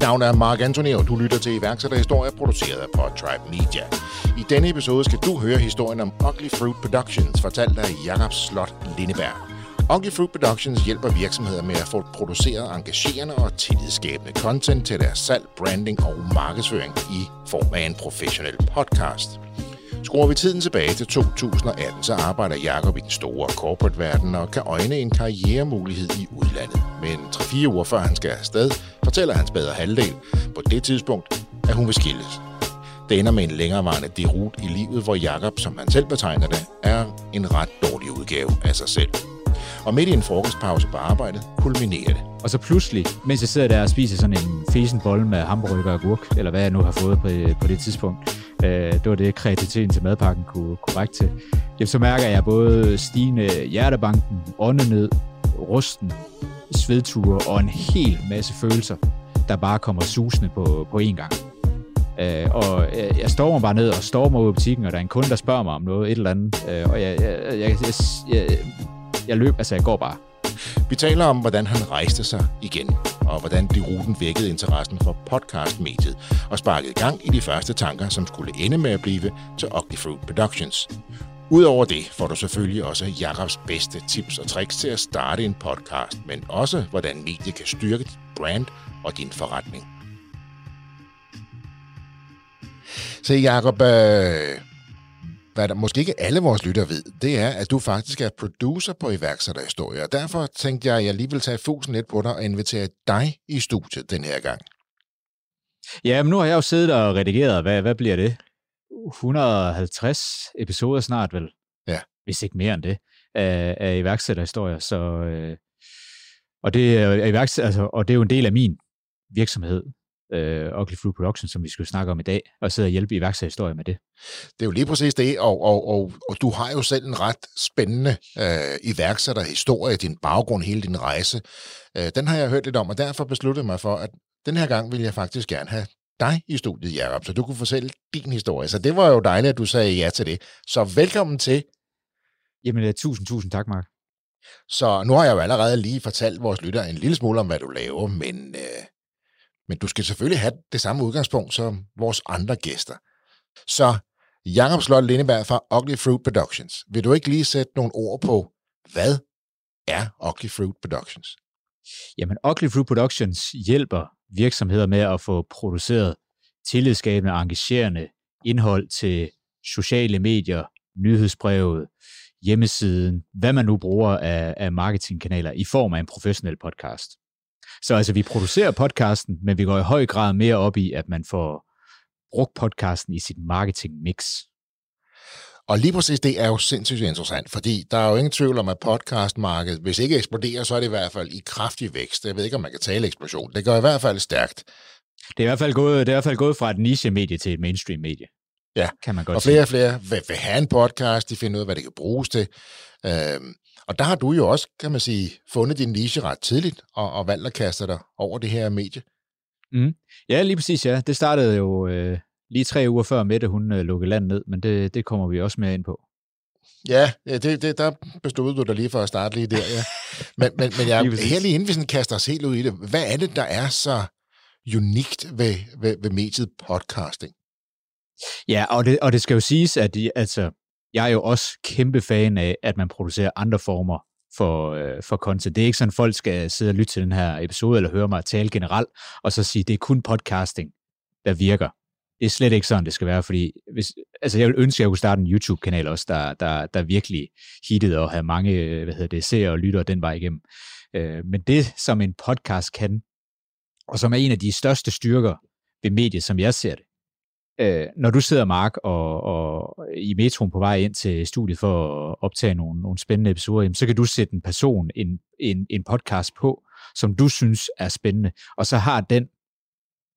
Mit navn er Mark Anthony, og du lytter til iværksætterhistorier produceret af Podtribe Media. I denne episode skal du høre historien om Ugly Fruit Productions, fortalt af Jakob Slot Lindeberg. Ugly Fruit Productions hjælper virksomheder med at få produceret engagerende og tillidsskabende content til deres salg, branding og markedsføring i form af en professionel podcast. Skruer vi tiden tilbage til 2018, så arbejder Jakob i den store corporate-verden og kan øjne en karrieremulighed i udlandet. Men 3-4 uger før han skal afsted, fortæller hans bedre halvdel på det tidspunkt, at hun vil skilles. Det ender med en længerevarende derut i livet, hvor Jakob, som han selv betegner det, er en ret dårlig udgave af sig selv. Og midt i en frokostpause på arbejdet, kulminerer det. Og så pludselig, mens jeg sidder der og spiser sådan en fesen bolle med hamburger og gurk, eller hvad jeg nu har fået på, øh, på det tidspunkt, øh, det var det, kreativiteten til madpakken kunne, kunne række til. Jamen, så mærker jeg både stigende hjertebanken, åndenød, rusten, svedture og en hel masse følelser, der bare kommer susende på, på én gang. Øh, og jeg, jeg stormer bare ned og stormer ud i butikken, og der er en kunde, der spørger mig om noget, et eller andet, øh, og jeg, jeg, jeg, jeg, jeg, jeg løb, altså jeg går bare. Vi taler om, hvordan han rejste sig igen, og hvordan de ruten vækkede interessen for podcastmediet og sparkede gang i de første tanker, som skulle ende med at blive til Ugly Fruit Productions. Udover det får du selvfølgelig også Jakobs bedste tips og tricks til at starte en podcast, men også hvordan mediet kan styrke dit brand og din forretning. Så Jakob, øh, hvad der måske ikke alle vores lytter ved, det er, at du faktisk er producer på iværksætterhistorier. Og derfor tænkte jeg, at jeg lige vil tage fusen lidt på dig og invitere dig i studiet den her gang. Ja, men nu har jeg jo siddet og redigeret, hvad, hvad bliver det? 150 episoder snart vel? Ja. Hvis ikke mere end det, af, af iværksætterhistorier. Så, øh, og, det er, iværksætter, altså, og det er jo en del af min virksomhed, øh, Ugly Fruit Production, som vi skal snakke om i dag, og sidde og hjælpe iværksætterhistorier med det. Det er jo lige præcis det, og, og, og, og du har jo selv en ret spændende øh, iværksætterhistorie, din baggrund, hele din rejse. Øh, den har jeg hørt lidt om, og derfor besluttede mig for, at den her gang vil jeg faktisk gerne have dig i studiet, Jacob, så du kunne fortælle din historie. Så det var jo dejligt, at du sagde ja til det. Så velkommen til. Jamen, uh, tusind, tusind tak, Mark. Så nu har jeg jo allerede lige fortalt vores lytter en lille smule om, hvad du laver, men, øh, men du skal selvfølgelig have det samme udgangspunkt som vores andre gæster. Så Jakob Slot Lindeberg fra Ugly Fruit Productions. Vil du ikke lige sætte nogle ord på, hvad er Ugly Fruit Productions? Jamen, Ugly Fruit Productions hjælper virksomheder med at få produceret tillidsskabende og engagerende indhold til sociale medier, nyhedsbrevet, hjemmesiden, hvad man nu bruger af, af marketingkanaler i form af en professionel podcast. Så altså, vi producerer podcasten, men vi går i høj grad mere op i, at man får brugt podcasten i sit marketing-mix. Og lige præcis det er jo sindssygt interessant, fordi der er jo ingen tvivl om, at podcastmarkedet, hvis ikke eksploderer, så er det i hvert fald i kraftig vækst. Jeg ved ikke, om man kan tale eksplosion. Det går i hvert fald stærkt. Det er i hvert fald gået, det er i hvert fald gået fra et niche-medie til et mainstream-medie. Ja, kan man godt og flere og flere vil, vil have en podcast, de finder ud af, hvad det kan bruges til. Øhm, og der har du jo også, kan man sige, fundet din niche ret tidligt, og, og valgt at kaste dig over det her medie. Mm. Ja, lige præcis, ja. Det startede jo øh, lige tre uger før Mette, hun øh, lukkede landet ned, men det, det kommer vi også mere ind på. Ja, det, det, der bestod du dig lige for at starte lige der, ja. Men, men, men jeg, lige her lige inden vi sådan kaster os helt ud i det, hvad er det, der er så unikt ved, ved, ved mediet podcasting? Ja, og det, og det skal jo siges, at de, altså, jeg er jo også kæmpe fan af, at man producerer andre former for, øh, for content. Det er ikke sådan, at folk skal sidde og lytte til den her episode, eller høre mig tale generelt, og så sige, det er kun podcasting, der virker. Det er slet ikke sådan, det skal være, fordi hvis, altså jeg vil ønske, at jeg kunne starte en YouTube-kanal også, der, der, der virkelig hittede og havde mange øh, hvad hedder det, seere og lyttere den vej igennem. Øh, men det, som en podcast kan, og som er en af de største styrker ved mediet, som jeg ser det, øh, når du sidder, Mark, og, og i metroen på vej ind til studiet for at optage nogle, nogle spændende episoder, jamen, så kan du sætte en person, en, en, en podcast på, som du synes er spændende, og så har den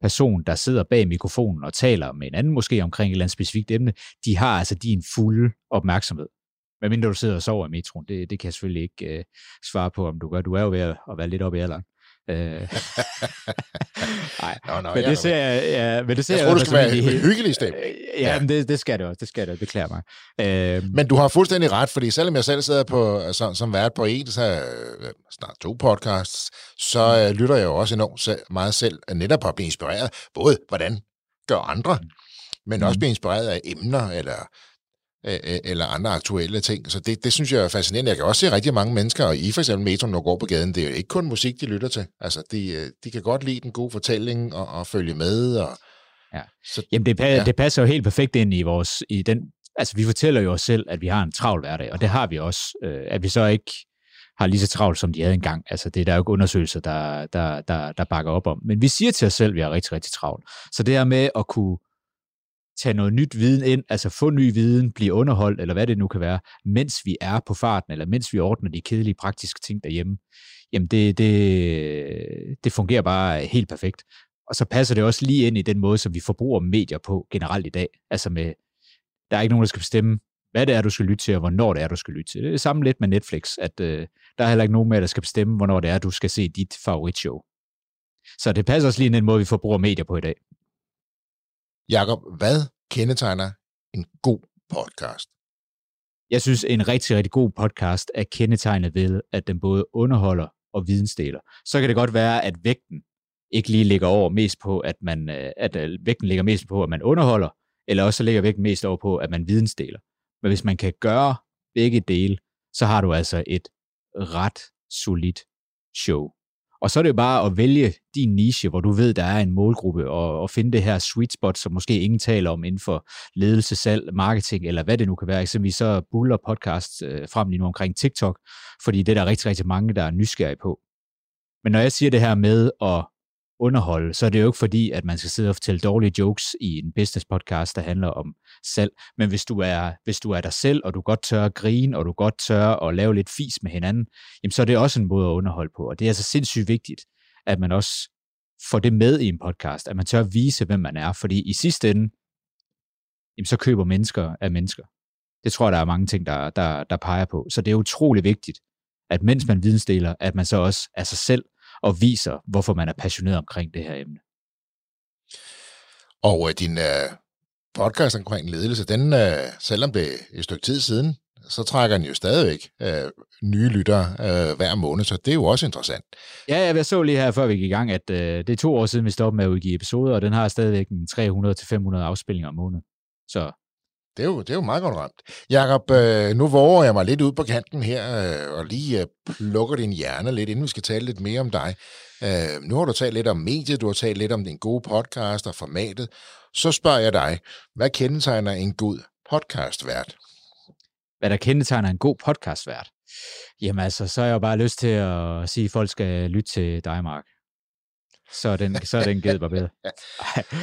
person, der sidder bag mikrofonen og taler med en anden måske omkring et eller andet specifikt emne, de har altså din fulde opmærksomhed. Men mindre du sidder og sover i metroen, det, det kan jeg selvfølgelig ikke øh, svare på, om du gør. Du er jo ved at, at være lidt oppe i alderen. Øh, nej, Nå, nå, men, det ser jeg, ja, men det ser jeg, jeg tror, det skal være en hyggelig stemning. Ja, ja. Men det, det skal det også, det skal det, det klæder mig. Øh, Men du har fuldstændig ret, fordi selvom jeg selv sidder på, som, som vært på en, så øh, snart to podcasts, så øh, lytter jeg jo også enormt selv, meget selv, netop på at blive inspireret, både hvordan gør andre, men Mm. også blive inspireret af emner, eller øh, øh, eller andre aktuelle ting. Så det, det synes jeg er fascinerende. Jeg kan også se rigtig mange mennesker, og i for eksempel Metro, når går på gaden, det er jo ikke kun musik, de lytter til. Altså, de, øh, de kan godt lide den gode fortælling og, og følge med. Og, Ja. Så, Jamen, det, ja. det passer jo helt perfekt ind i vores, i den, altså vi fortæller jo os selv, at vi har en travl hverdag, og det har vi også, øh, at vi så ikke har lige så travlt, som de havde engang. Altså, det er der jo ikke undersøgelser, der, der, der, der bakker op om. Men vi siger til os selv, at vi har rigtig, rigtig travlt. Så det her med at kunne tage noget nyt viden ind, altså få ny viden, blive underholdt, eller hvad det nu kan være, mens vi er på farten, eller mens vi ordner de kedelige praktiske ting derhjemme, jamen det, det, det fungerer bare helt perfekt. Og så passer det også lige ind i den måde, som vi forbruger medier på generelt i dag. Altså med, der er ikke nogen, der skal bestemme, hvad det er, du skal lytte til, og hvornår det er, du skal lytte til. Det er samme lidt med Netflix, at øh, der er heller ikke nogen med, der skal bestemme, hvornår det er, du skal se dit favoritshow. Så det passer også lige ind i den måde, vi forbruger medier på i dag. Jakob, hvad kendetegner en god podcast? Jeg synes, en rigtig, rigtig god podcast er kendetegnet ved, at den både underholder og vidensdeler. Så kan det godt være, at vægten ikke lige ligger over mest på, at man, øh, at øh, vægten ligger mest på, at man underholder, eller også så ligger vægten mest over på, at man vidensdeler. Men hvis man kan gøre begge dele, så har du altså et ret solidt show. Og så er det jo bare at vælge din niche, hvor du ved, der er en målgruppe, og, og finde det her sweet spot, som måske ingen taler om inden for ledelse, salg, marketing, eller hvad det nu kan være. Eksempelvis så buller podcast øh, frem lige nu omkring TikTok, fordi det er der rigtig, rigtig mange, der er nysgerrige på. Men når jeg siger det her med at underholde, så er det jo ikke fordi, at man skal sidde og fortælle dårlige jokes i en business podcast, der handler om salg. Men hvis du er, hvis du er dig selv, og du godt tør at grine, og du godt tør at lave lidt fis med hinanden, jamen så er det også en måde at underholde på. Og det er altså sindssygt vigtigt, at man også får det med i en podcast, at man tør at vise, hvem man er. Fordi i sidste ende, jamen så køber mennesker af mennesker. Det tror jeg, der er mange ting, der, der, der peger på. Så det er utrolig vigtigt, at mens man vidensdeler, at man så også er sig selv og viser, hvorfor man er passioneret omkring det her emne. Og øh, din øh, podcast omkring ledelse, den, øh, selvom det er et stykke tid siden, så trækker den jo stadigvæk øh, nye lyttere øh, hver måned, så det er jo også interessant. Ja, jeg så lige her, før vi gik i gang, at øh, det er to år siden, vi stoppede med at udgive episoder, og den har stadigvæk en 300-500 afspilninger om måneden. Så det er jo, det er jo meget godt ramt. Jakob, øh, nu våger jeg mig lidt ud på kanten her, øh, og lige øh, plukker din hjerne lidt, inden vi skal tale lidt mere om dig. Øh, nu har du talt lidt om mediet, du har talt lidt om din gode podcast og formatet. Så spørger jeg dig, hvad kendetegner en god podcastvært? hvad der kendetegner en god podcastvært? Jamen altså, så har jeg jo bare lyst til at sige, at folk skal lytte til dig, Mark. Så er den, så er den givet mig bedre.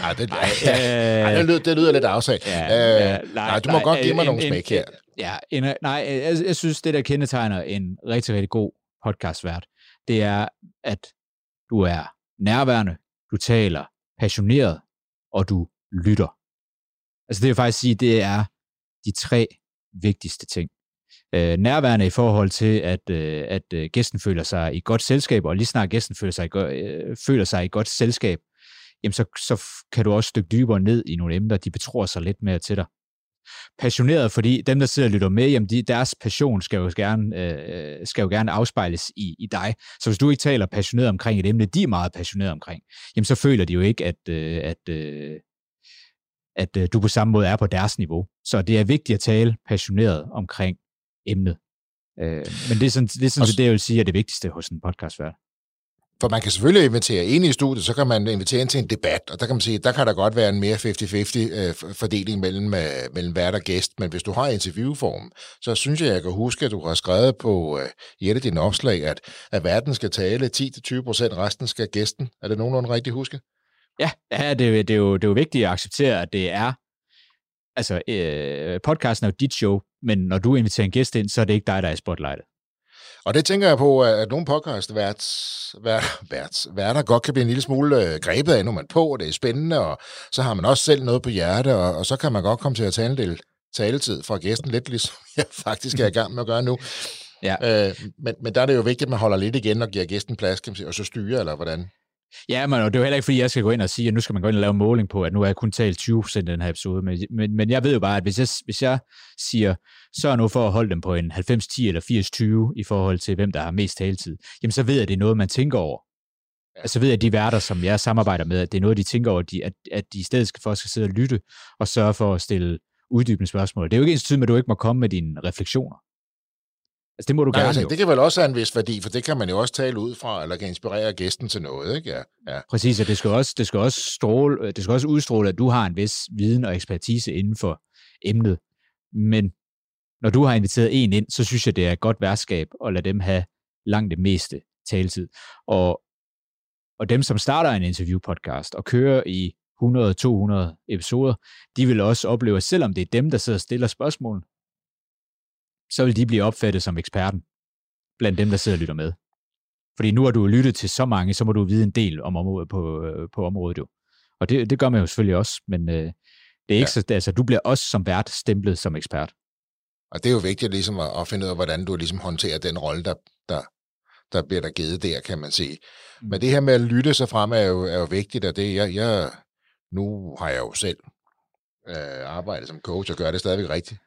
Ej, det, Ej, ej, det, øh, lyder, det lyder lidt afsag. Ja, øh, ja, nej, du må godt give mig en- nogle smæk her. Ja, en, nej, jeg, jeg synes, det der kendetegner en rigtig, rigtig god podcastvært, det er, at du er nærværende, du taler passioneret, og du lytter. Altså det vil faktisk sige, det er de tre vigtigste ting. Øh, nærværende i forhold til, at, øh, at øh, gæsten føler sig i godt selskab, og lige snart gæsten føler sig i, go- øh, føler sig i godt selskab, jamen så, så kan du også dykke dybere ned i nogle emner, de betror sig lidt mere til dig. Passioneret, fordi dem, der sidder og lytter med, jamen de, deres passion skal jo gerne, øh, skal jo gerne afspejles i, i dig. Så hvis du ikke taler passioneret omkring et emne, de er meget passioneret omkring, jamen så føler de jo ikke, at, øh, at, øh, at øh, du på samme måde er på deres niveau. Så det er vigtigt at tale passioneret omkring emnet. Øh, men det er sådan, det, er sådan, det, jeg vil sige er det vigtigste hos en podcastvært. For man kan selvfølgelig invitere ind i studiet, så kan man invitere ind til en debat, og der kan man sige, der kan der godt være en mere 50-50 øh, fordeling mellem, øh, mellem vært og gæst, men hvis du har interviewform, så synes jeg, jeg kan huske, at du har skrevet på i et af dine opslag, at, at verden skal tale 10-20%, resten skal gæsten. Er det nogenlunde rigtigt huske? Ja, ja det, det, er jo, det er jo vigtigt at acceptere, at det er, altså øh, podcasten er jo dit show, men når du inviterer en gæst ind, så er det ikke dig, der er i spotlightet. Og det tænker jeg på, at nogle podcast værts, vært, vært, værter godt kan blive en lille smule øh, grebet af, når man på, og det er spændende, og så har man også selv noget på hjerte, og, og så kan man godt komme til at tale en del taletid fra gæsten, lidt ligesom jeg faktisk er i gang med at gøre nu. Ja. Øh, men, men der er det jo vigtigt, at man holder lidt igen og giver gæsten plads, kan man sige, og så styre, eller hvordan? Ja, men det er jo heller ikke, fordi jeg skal gå ind og sige, at nu skal man gå ind og lave en måling på, at nu har jeg kun talt 20% i den her episode. Men, men, men jeg ved jo bare, at hvis jeg, hvis jeg siger, sørg nu for at holde dem på en 90-10 eller 80-20 i forhold til, hvem der har mest taletid, jamen så ved jeg, at det er noget, man tænker over. Ja. Altså ved jeg, at de værter, som jeg samarbejder med, at det er noget, de tænker over, at, at de i stedet skal for skal sidde og lytte og sørge for at stille uddybende spørgsmål. Det er jo ikke ens tid med, at du ikke må komme med dine refleksioner. Altså, det må du Nej, gerne altså, Det kan vel også have en vis værdi, for det kan man jo også tale ud fra, eller kan inspirere gæsten til noget, ikke? Ja. ja. Præcis, og det skal, også, det, skal også stråle, det skal også udstråle, at du har en vis viden og ekspertise inden for emnet. Men når du har inviteret en ind, så synes jeg, det er et godt værtskab at lade dem have langt det meste taletid. Og, og dem, som starter en interviewpodcast og kører i 100-200 episoder, de vil også opleve, at selvom det er dem, der sidder og stiller spørgsmål, så vil de blive opfattet som eksperten blandt dem, der sidder og lytter med. Fordi nu har du lyttet til så mange, så må du vide en del om området på, øh, på området jo. Og det, det gør man jo selvfølgelig også, men øh, det er ikke ja. så, altså, du bliver også som vært stemplet som ekspert. Og det er jo vigtigt ligesom at, at finde ud af, hvordan du ligesom håndterer den rolle, der, der, der bliver der givet der, kan man sige. Mm. Men det her med at lytte sig frem er jo, er jo vigtigt, og det jeg, jeg, nu har jeg jo selv øh, arbejdet som coach og gør det stadigvæk rigtigt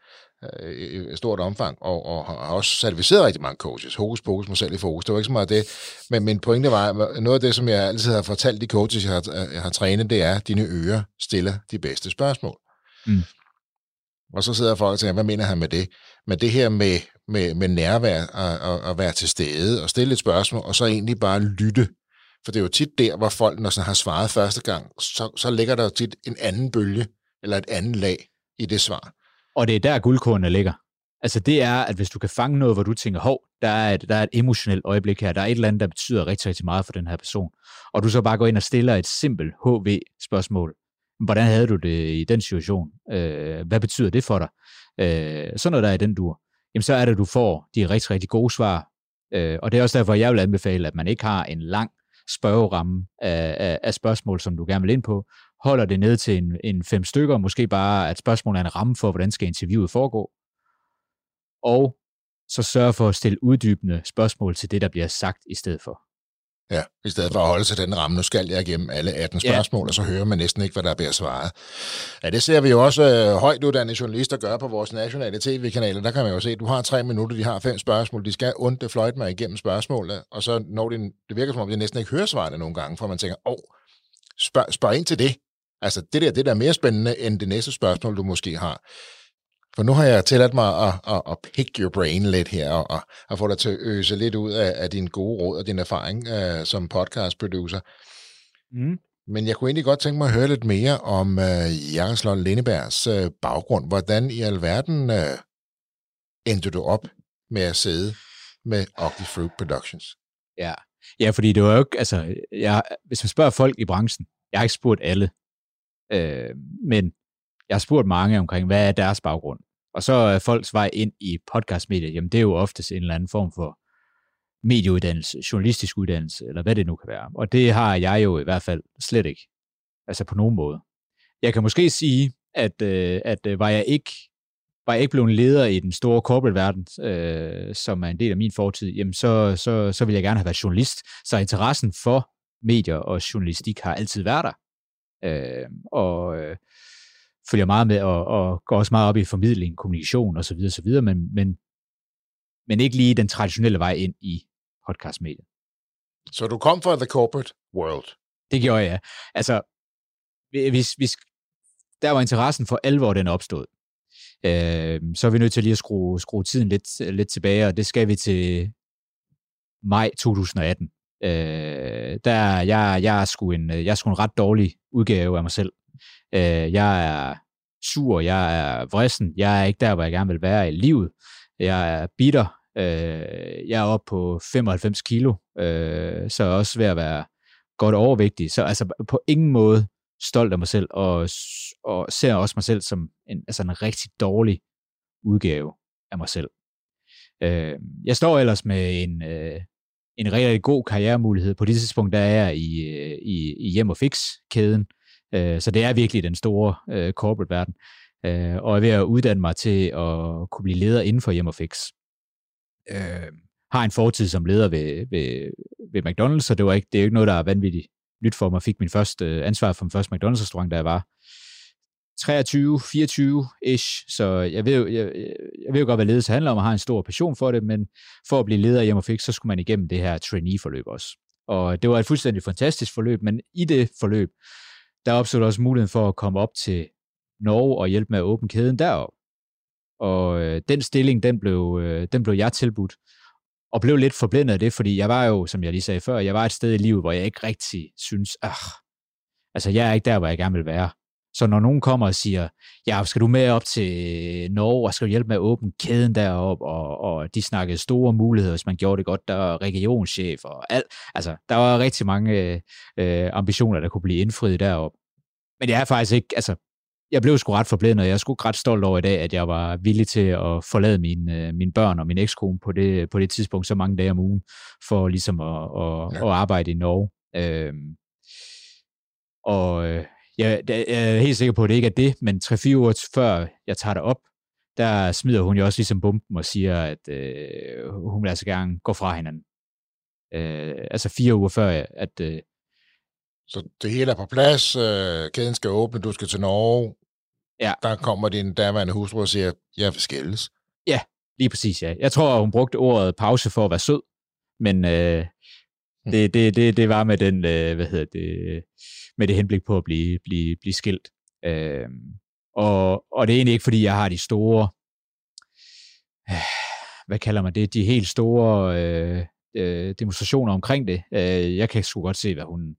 i stort omfang, og, og har også certificeret rigtig mange coaches. Hokus pokus, mig selv i fokus. Det var ikke så meget det. Men min pointe var, noget af det, som jeg altid har fortalt de coaches, jeg har, jeg har trænet, det er, at dine ører stiller de bedste spørgsmål. Mm. Og så sidder folk og tænker, hvad mener han med det? Men det her med, med, med nærvær og, og, og være til stede og stille et spørgsmål, og så egentlig bare lytte. For det er jo tit der, hvor folk, når sådan har svaret første gang, så, så ligger der jo tit en anden bølge, eller et andet lag i det svar. Og det er der guldkornene ligger. Altså det er, at hvis du kan fange noget, hvor du tænker, hov, der er, et, der er et emotionelt øjeblik her, der er et eller andet, der betyder rigtig, rigtig meget for den her person, og du så bare går ind og stiller et simpelt HV-spørgsmål. Hvordan havde du det i den situation? Øh, hvad betyder det for dig? Øh, sådan noget der er i den dur. Jamen så er det, at du får de rigtig, rigtig gode svar. Øh, og det er også derfor, jeg vil anbefale, at man ikke har en lang spørgeramme af, af, af spørgsmål, som du gerne vil ind på, holder det ned til en, en fem stykker, måske bare, at spørgsmålet er en ramme for, hvordan skal interviewet foregå, og så sørge for at stille uddybende spørgsmål til det, der bliver sagt i stedet for. Ja, i stedet for at holde sig den ramme, nu skal jeg igennem alle 18 spørgsmål, ja. og så hører man næsten ikke, hvad der bliver svaret. Ja, det ser vi jo også øh, højt uddannede journalister gøre på vores nationale tv-kanaler. Der kan man jo se, at du har tre minutter, de har fem spørgsmål, de skal ondt fløjte mig igennem spørgsmålet, og så når de, det virker som om, de næsten ikke hører svarene nogle gange, for man tænker, åh, oh, spørg, spørg ind til det. Altså, det der, det der er mere spændende end det næste spørgsmål, du måske har. For nu har jeg tilladt mig at, at, at pick your brain lidt her, og, og at få dig til at øse lidt ud af, af din gode råd og din erfaring uh, som podcast producer. Mm. Men jeg kunne egentlig godt tænke mig at høre lidt mere om uh, Jaroslav Lindebergs uh, baggrund. Hvordan i alverden uh, endte du op med at sidde med Ugly Fruit Productions? Ja. ja, fordi det var jo ikke, altså, jeg, hvis man spørger folk i branchen, jeg har ikke spurgt alle, Øh, men jeg har spurgt mange omkring, hvad er deres baggrund? Og så er folks vej ind i podcastmediet, jamen det er jo oftest en eller anden form for medieuddannelse, journalistisk uddannelse, eller hvad det nu kan være. Og det har jeg jo i hvert fald slet ikke. Altså på nogen måde. Jeg kan måske sige, at, øh, at øh, var jeg ikke var jeg ikke blevet leder i den store corporate verden, øh, som er en del af min fortid, jamen så, så, så vil jeg gerne have været journalist. Så interessen for medier og journalistik har altid været der øh, og øh, følger meget med, og, og går også meget op i formidling, kommunikation osv., osv., men, men, men ikke lige den traditionelle vej ind i podcastmediet. Så du kom fra the corporate world? Det gjorde jeg. Altså, hvis, hvis der var interessen for alvor, den opstod. Øh, så er vi nødt til lige at skrue, skrue tiden lidt, lidt tilbage, og det skal vi til maj 2018. Øh, der jeg, jeg, er sgu en, jeg er sgu en ret dårlig udgave af mig selv. Øh, jeg er sur, jeg er vrissen, jeg er ikke der, hvor jeg gerne vil være i livet. Jeg er bitter, øh, jeg er oppe på 95 kilo, øh, så er jeg også ved at være godt overvægtig. Så altså på ingen måde stolt af mig selv, og, og ser også mig selv som en, altså en rigtig dårlig udgave af mig selv. Øh, jeg står ellers med en, øh, en rigtig god karrieremulighed. På det tidspunkt, der er jeg i, øh, i, i Hjem og Fix-kæden, øh, så det er virkelig den store øh, corporate-verden. Og jeg er ved at uddanne mig til at kunne blive leder inden for Hjem og Fix. Har en fortid som leder ved, ved, ved McDonald's, så det, var ikke, det er jo ikke noget, der er vanvittigt nyt for mig. Jeg fik min første ansvar for min første McDonald's-restaurant, da jeg var 23-24-ish, så jeg ved, jeg, jeg ved jo godt, hvad ledelse handler om, og har en stor passion for det, men for at blive leder i og fik, så skulle man igennem det her trainee-forløb også. Og det var et fuldstændig fantastisk forløb, men i det forløb, der opstod også muligheden for at komme op til Norge og hjælpe med at åbne kæden derop. Og øh, den stilling, den blev, øh, den blev jeg tilbudt og blev lidt forblændet af det, fordi jeg var jo, som jeg lige sagde før, jeg var et sted i livet, hvor jeg ikke rigtig synes, ah, altså jeg er ikke der, hvor jeg gerne vil være. Så når nogen kommer og siger, ja, skal du med op til Norge, og skal du hjælpe med at åbne kæden derop, og, og de snakkede store muligheder, hvis man gjorde det godt, der var regionschef og alt. Altså, der var rigtig mange øh, ambitioner, der kunne blive indfriet derop. Men det er faktisk ikke, altså, jeg blev sgu ret forblændet, og jeg er sgu ret stolt over i dag, at jeg var villig til at forlade mine, øh, mine børn og min ekskone på det, på det tidspunkt så mange dage om ugen, for ligesom at, at, ja. at arbejde i Norge. Øhm, og øh, jeg, jeg er helt sikker på, at det ikke er det, men 3-4 uger før jeg tager det op, der smider hun jo også ligesom bomben og siger, at øh, hun vil altså gerne gå fra hinanden. Øh, altså fire uger før, at... Øh, så det hele er på plads, øh, kæden skal åbne, du skal til Norge, Ja. Der kommer din daværende hustru og siger, jeg vil skældes. Ja, lige præcis, ja. Jeg tror, hun brugte ordet pause for at være sød, men øh, hm. det, det, det, det var med den, øh, hvad hedder det, med det henblik på at blive, blive, blive skilt. Øh, og, og det er egentlig ikke, fordi jeg har de store, øh, hvad kalder man det, de helt store øh, øh, demonstrationer omkring det. Øh, jeg kan sgu godt se, hvad hun,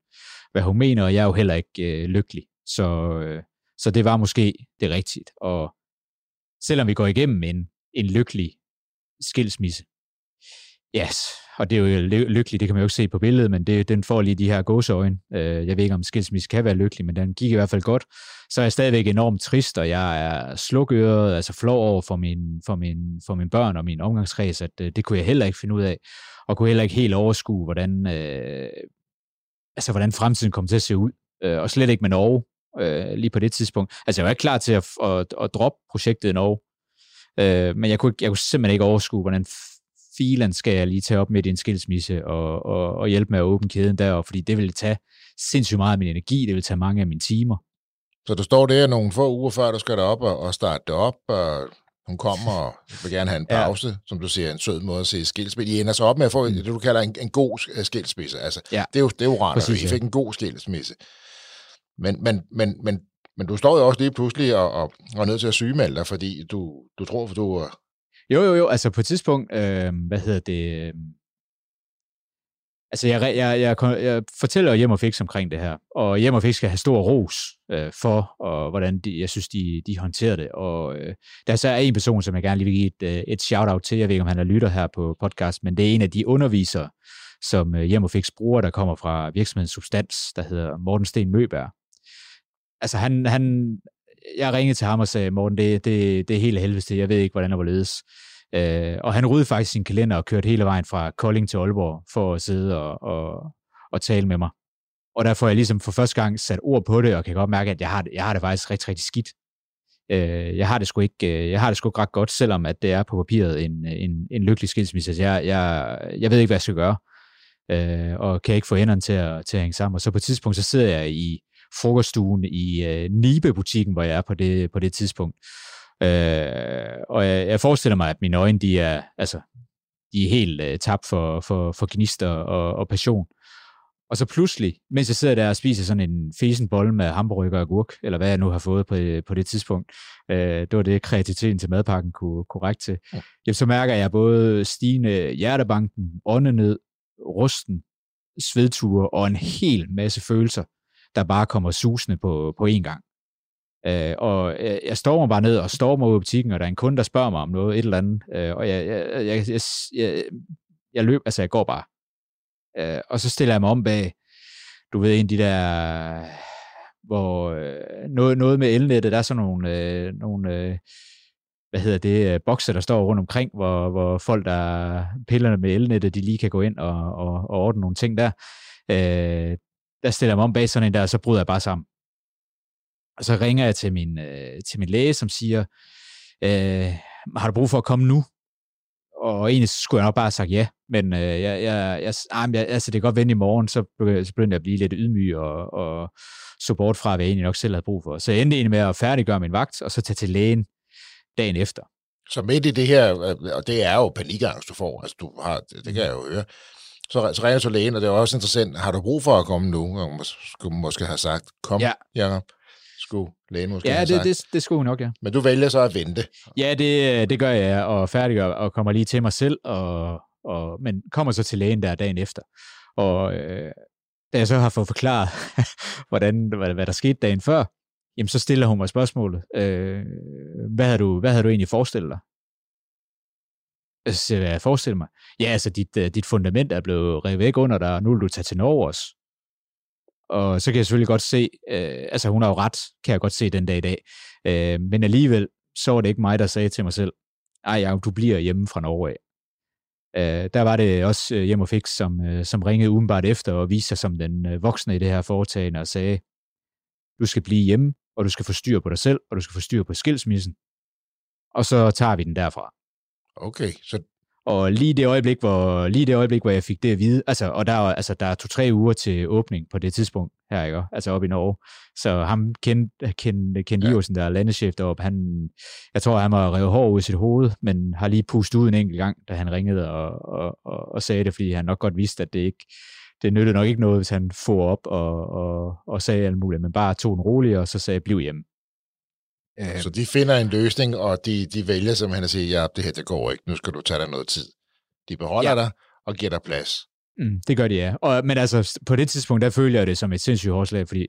hvad hun mener, og jeg er jo heller ikke øh, lykkelig. Så, øh, så det var måske det rigtigt. Og selvom vi går igennem en, en lykkelig skilsmisse, yes, og det er jo øh, lykkeligt, det kan man jo ikke se på billedet, men det, den får lige de her gåseøjne. Øh, jeg ved ikke, om skilsmisse kan være lykkelig, men den gik i hvert fald godt. Så er jeg stadigvæk enormt trist, og jeg er slukøret, altså flov over for, min, for, min, for mine børn og min omgangskreds, at øh, det kunne jeg heller ikke finde ud af, og kunne heller ikke helt overskue, hvordan, øh, altså, hvordan fremtiden kommer til at se ud. Øh, og slet ikke med Norge, øh, lige på det tidspunkt. Altså, jeg var ikke klar til at, at, at droppe projektet i Norge, øh, men jeg kunne, jeg kunne simpelthen ikke overskue, hvordan filen skal jeg lige tage op med din skilsmisse og, og, og hjælpe med at åbne kæden der, fordi det ville tage sindssygt meget af min energi, det vil tage mange af mine timer. Så du står der nogle få uger før, du skal derop og, og starte det op, og hun kommer og vil gerne have en pause, ja. som du siger, en sød måde at se skilsmisse. I ender så op med at få mm. det, du kalder en, en god skilsmisse. Altså, ja. det, er jo, det er jo rart, at I fik en god skilsmisse. Men, men, men, men, men du står jo også lige pludselig og, og, og er nødt til at sygemelde dig, fordi du, du tror, for du... Jo, jo, jo, altså på et tidspunkt, øh, hvad hedder det... Øh, altså jeg, jeg, jeg, jeg fortæller Hjem og Fix omkring det her, og Hjem og Fix skal have stor ros øh, for, og hvordan de, jeg synes, de, de håndterer det. Og øh, der så er en person, som jeg gerne lige vil give et, øh, et shout-out til, jeg ved ikke, om han er lytter her på podcast, men det er en af de undervisere, som øh, Hjem og Fix bruger, der kommer fra virksomheden substans, der hedder Morten Sten Møberg. Altså han, han, jeg ringede til ham og sagde, Morten, det, det, det er helt helvede til, jeg ved ikke, hvordan det var ledes. Øh, og han rydde faktisk sin kalender og kørte hele vejen fra Kolding til Aalborg for at sidde og, og, og tale med mig. Og der får jeg ligesom for første gang sat ord på det, og kan godt mærke, at jeg har, jeg har det faktisk rigtig, rigtig skidt. Øh, jeg har det sgu ikke, øh, jeg har det sgu ret godt, selvom at det er på papiret en, en, en lykkelig skilsmisse. Altså, jeg, jeg, jeg ved ikke, hvad jeg skal gøre, øh, og kan ikke få hænderne til at, til at hænge sammen. Og så på et tidspunkt, så sidder jeg i, frokoststuen i øh, Nibe-butikken, hvor jeg er på det, på det tidspunkt. Øh, og jeg, jeg forestiller mig, at mine øjne, de er, altså, de er helt øh, tabt for, for, for gnister og, og passion. Og så pludselig, mens jeg sidder der og spiser sådan en fesen bolle med hamburger og gurk, eller hvad jeg nu har fået på, på det tidspunkt, øh, det var det, kreativiteten til madpakken kunne korrekt til, ja. jamen, så mærker jeg både stigende hjertebanken, åndenød, rusten, svedture og en hel masse følelser, der bare kommer susende på, på én gang. Øh, og øh, jeg, jeg står bare ned og stormer ud i butikken, og der er en kunde, der spørger mig om noget, et eller andet, øh, og jeg, jeg, jeg, jeg, jeg, jeg løb, altså jeg går bare. Øh, og så stiller jeg mig om bag, du ved, en af de der, hvor øh, noget, noget med elnettet, der er sådan nogle, øh, nogle øh, hvad hedder det, øh, bokser, der står rundt omkring, hvor, hvor folk, der pillerne med elnettet, de lige kan gå ind og, og, og ordne nogle ting der. Øh, der stiller jeg mig om bag sådan en der, og så bryder jeg bare sammen. Og så ringer jeg til min, øh, til min læge, som siger, øh, har du brug for at komme nu? Og egentlig skulle jeg nok bare have sagt ja, men øh, jeg, jeg, jeg, jeg, altså, det kan godt vende i morgen, så begyndte jeg at blive lidt ydmyg og, og så bort fra, hvad jeg egentlig nok selv havde brug for. Så jeg endte egentlig med at færdiggøre min vagt, og så tage til lægen dagen efter. Så midt i det her, og det er jo panikangst, du får, altså du har, det kan jeg jo høre, så, så ringer du lægen, og det er også interessant, har du brug for at komme nu? Og skulle måske have sagt, kom, ja. Jacob skulle lægen måske Ja, det, det, det skulle hun nok, ja. Men du vælger så at vente. Ja, det, det gør jeg, og færdiggør, og kommer lige til mig selv, og, og, men kommer så til lægen der dagen efter. Og øh, da jeg så har fået forklaret, hvordan, hvad, hvad der skete dagen før, jamen så stiller hun mig spørgsmålet, øh, hvad, har du, hvad havde du egentlig forestillet dig? Øh, så jeg forestiller mig, ja, altså dit, øh, dit fundament er blevet revet væk under dig, og nu vil du tage til Norge også. Og så kan jeg selvfølgelig godt se, øh, altså hun har jo ret, kan jeg godt se den dag i dag. Øh, men alligevel, så var det ikke mig, der sagde til mig selv, ej ja, du bliver hjemme fra Norge af. Øh, der var det også øh, hjem og fix, som, øh, som ringede umiddelbart efter og viste sig som den øh, voksne i det her foretagende og sagde, du skal blive hjemme, og du skal få styr på dig selv, og du skal få styr på skilsmissen. Og så tager vi den derfra. Okay, så og lige det øjeblik, hvor, lige det øjeblik, hvor jeg fik det at vide, altså, og der, altså, der er to-tre uger til åbning på det tidspunkt her, ikke? altså oppe i Norge. Så ham kendte Ken, Ken ja. Der er landeschef deroppe, han, jeg tror, han var revet hår ud i sit hoved, men har lige pustet ud en enkelt gang, da han ringede og, og, og, og sagde det, fordi han nok godt vidste, at det ikke, det nyttede nok ikke noget, hvis han får op og, og, og sagde alt muligt, men bare tog en rolig, og så sagde, bliv hjemme. Øh, så de finder en løsning, og de, de vælger simpelthen at sige, ja, det her det går ikke, nu skal du tage dig noget tid. De beholder ja. dig og giver dig plads. Mm, det gør de, ja. Og, men altså, på det tidspunkt, der føler jeg det som et sindssygt hårdslag, fordi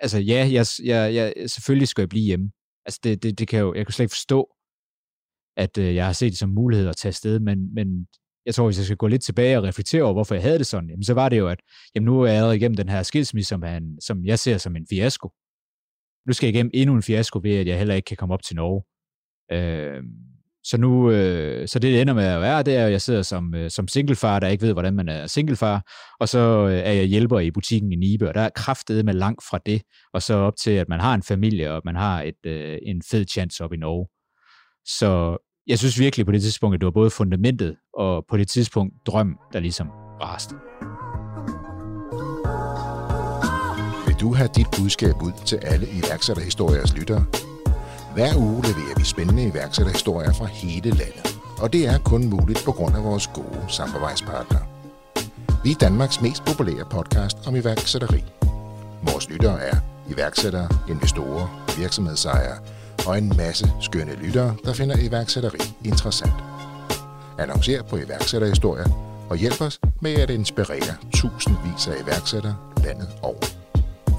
altså, ja, jeg, jeg, jeg, selvfølgelig skal jeg blive hjemme. Altså, det, det, det kan jo, jeg kan slet ikke forstå, at øh, jeg har set det som mulighed at tage afsted, men, men jeg tror, hvis jeg skal gå lidt tilbage og reflektere over, hvorfor jeg havde det sådan, jamen, så var det jo, at jamen, nu er jeg igennem den her skilsmisse, som, han, som jeg ser som en fiasko nu skal jeg igennem endnu en fiasko ved, at jeg heller ikke kan komme op til Norge. Øh, så nu, øh, så det, det ender med at være, det er, at jeg sidder som, øh, som singlefar, der ikke ved, hvordan man er singlefar, og så øh, er jeg hjælper i butikken i Nibe, og der er kraftet med langt fra det, og så op til, at man har en familie, og man har et, øh, en fed chance op i Norge. Så jeg synes virkelig på det tidspunkt, at det var både fundamentet, og på det tidspunkt drøm, der ligesom raste. Du have dit budskab ud til alle iværksætterhistoriers lyttere? Hver uge leverer vi spændende iværksætterhistorier fra hele landet, og det er kun muligt på grund af vores gode samarbejdspartnere. Vi er Danmarks mest populære podcast om iværksætteri. Vores lyttere er iværksættere, investorer, virksomhedsejere og en masse skønne lyttere, der finder iværksætteri interessant. Annoncer på iværksætterhistorier og hjælp os med at inspirere tusindvis af iværksættere landet over.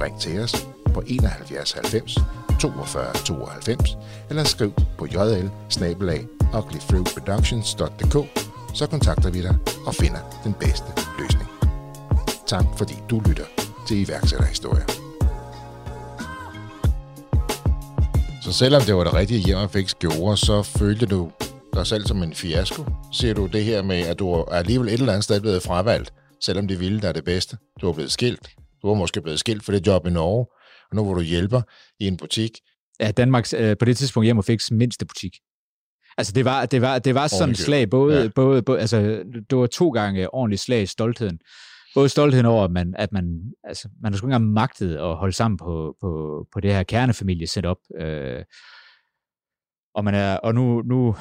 Ring til os på 71 90 42 92 eller skriv på jl så kontakter vi dig og finder den bedste løsning. Tak fordi du lytter til iværksætterhistorier. Så selvom det var det rigtige hjem og fik gjorde, så følte du dig selv som en fiasko. Ser du det her med, at du er alligevel et eller andet sted blevet fravalgt, selvom det ville dig det bedste. Du er blevet skilt, du var måske blevet skilt for det job i Norge, og nu hvor du hjælper i en butik. Ja, Danmarks øh, på det tidspunkt hjem og fik mindste butik. Altså det var, det var, det var sådan et slag, både, ja. både, både, altså det var to gange ordentligt slag i stoltheden. Både stoltheden over, at man, at man, altså, man har sgu ikke engang magtet at holde sammen på, på, på det her kernefamilie setup. Øh, og, man er, og nu, nu,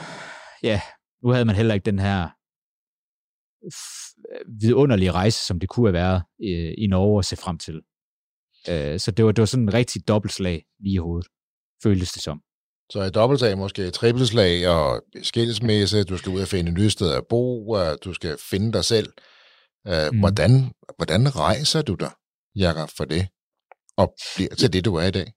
ja, nu havde man heller ikke den her vidunderlige rejse, som det kunne have været øh, i Norge at se frem til. Øh, så det var, det var sådan en rigtig dobbeltslag lige i hovedet, føltes det som. Så et dobbeltslag, måske et trippelslag og skilsmisse, du skal ud og finde et nyt sted at bo, og du skal finde dig selv. Øh, mm. hvordan, hvordan rejser du dig, Jakob, for det, og bliver til det, du er i dag?